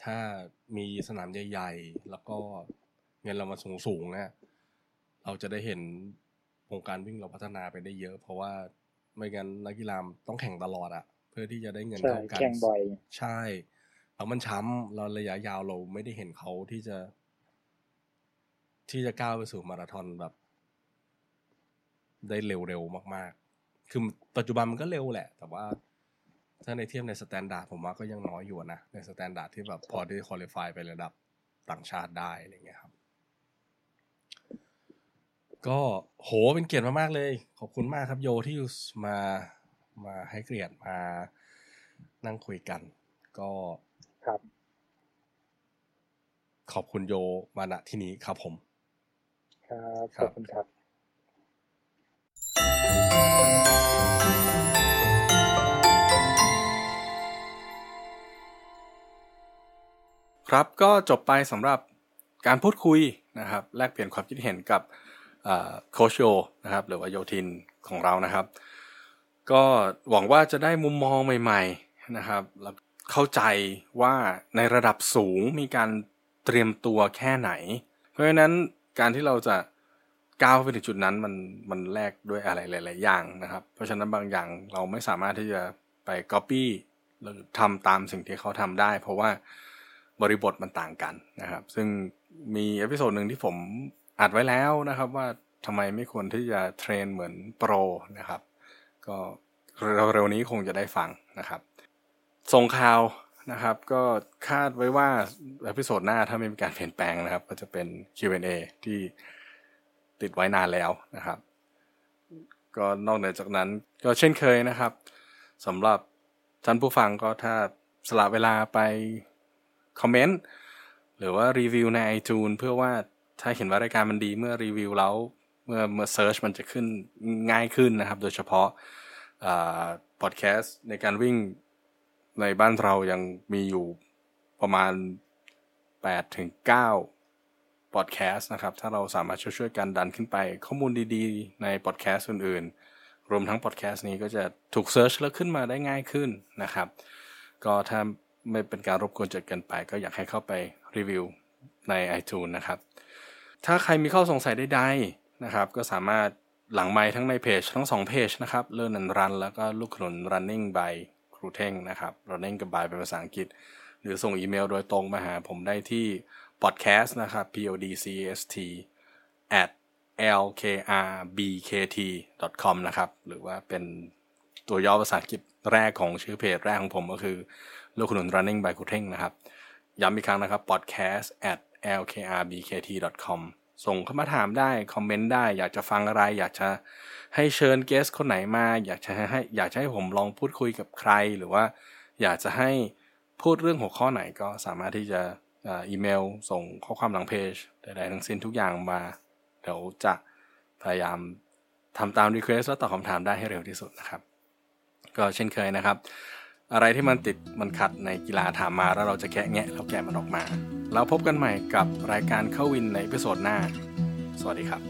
ถ้ามีสนามใหญ่ๆแล้วก็เงินรางวัลสูงๆเนี่ยเราจะได้เห็นวงการวิ่งเราพัฒนาไปได้เยอะ เพราะว่าไม่งั้นนักกีฬาต้องแข่งตลอดอะเพื่อที่จะได้เงินใช่เท่ากันแข่งบ่อย ใช่ แล้วมันช้ำเราระยะยาวเราไม่ได้เห็นเขาที่จะ ที่จะก้าวไปสู่มาราธอนแบบ ได้เร็วๆมาก ๆ คือปัจจุบันมันก็เร็วแหละ แต่ว่าถ้าในเทียบใน standard ผมว่าก็ยังน้อยอยู่นะ ใน standard ที่แบบพอได้ qualify ไประดับต่างชาติได้อะไรเงี้ยครับ ก็โหเป็นเกียรติมากๆเลย ขอบคุณมากครับโยที่มามาให้เกียรติมานั่งคุยกัน ก็ ครับ ขอบคุณโยมาณที่นี้ครับผม ครับคขรับอบคุณครับครับก็จบไปสำหรับการพูดคุยนะครับ แลกเปลี่ยนความคิดเห็นกับโคชโยนะครับ หรือว่าโยทินของเรานะครับ ก็หวังว่าจะได้มุมมองใหม่ ๆนะครับแล้ว เข้าใจว่าในระดับสูงมีการเตรียมตัวแค่ไหน เพราะฉะนั้นการที่เราจะก้าวไปถึงจุดนั้นมันมันแลกด้วยอะไรหลาย ๆ อย่างนะครับ เพราะฉะนั้นบางอย่างเราไม่สามารถที่จะไป Copy หรือทำตามสิ่งที่เขาทำได้ เพราะว่าบริบทมันต่างกันนะครับ ซึ่งมี episode หนึ่งที่ผมอัดไว้แล้วนะครับว่าทำไมไม่ควรที่จะ train เหมือน pro นะครับ ก็เร็วๆนี้คงจะได้ฟังนะครับ ส่งข่าวนะครับ ก็คาดไว้ว่า episode หน้าถ้าไม่มีการเปลี่ยนแปลงนะครับ ก็จะเป็น Q&A ที่ติดไว้นานแล้วนะครับ ก็นอกเหนือจากนั้นก็เช่นเคยนะครับสำหรับท่านผู้ฟังก็ถ้าสละเวลาไปคอมเมนต์หรือว่ารีวิวใน iTunes เพื่อว่าถ้าเห็นว่ารายการมันดีเมื่อรีวิวแล้วเมื่อเมื่อเซิร์ชมันจะขึ้นง่ายขึ้นนะครับ โดยเฉพาะพอดแคสต์ในการวิ่ง ในบ้านเรายังมีอยู่ประมาณ8ถึง9พอดแคสต์นะครับ ถ้าเราสามารถช่วยๆกันดันขึ้นไป ข้อมูลดีๆ ในพอดแคสต์อื่นๆ รวมทั้งพอดแคสต์นี้ก็จะถูก search แล้วขึ้นมาได้ง่ายขึ้นนะครับ ก็ถ้าไม่เป็นการรบกวนจนเกินไป ก็อยากให้เข้าไปรีวิวใน iTunes นะครับ ถ้าใครมีข้อสงสัยใดๆนะครับ ก็สามารถหลังไมค์ทั้งในเพจทั้งสองเพจนะครับ Learn and Run แล้วก็ลูกขนุน running by ครูเท่งนะครับ running กับ by เป็นภาษาอังกฤษ หรือส่งอีเมลโดยตรงมาหาผมได้ที่ podcast นะครับ podcast at lkrbkt.com นะครับ หรือว่าเป็นตัวย่อภาษาอังกฤษแรกของชื่อเพจแรกของผมก็คือลูกขนุน running by ครูเท่งนะครับ ย้ำอีกครั้งนะครับ podcast at lkrbkt.com ส่งเข้ามาถามได้ คอมเมนต์ได้ อยากจะฟังอะไร อยากจะให้เชิญเกสคนไหนมา อยากจะให้อยากจะให้ผมลองพูดคุยกับใคร หรือว่าอยากจะให้พูดเรื่องหัวข้อไหนก็สามารถที่จะอีเมล ส่งข้อความหลังเพจใดๆทั้งสิ้นทุกอย่างมา เดี๋ยวจะพยายามทำตาม request และตอบคำถามได้ให้เร็วที่สุดนะครับ ก็เช่นเคยนะครับ อะไรที่มันติดมันขัดในกีฬาถามมาแล้วเราจะแคะแงะแล้วแกะมันออกมา แล้วพบกันใหม่กับรายการเข้าวินใน episode หน้า สวัสดีครับ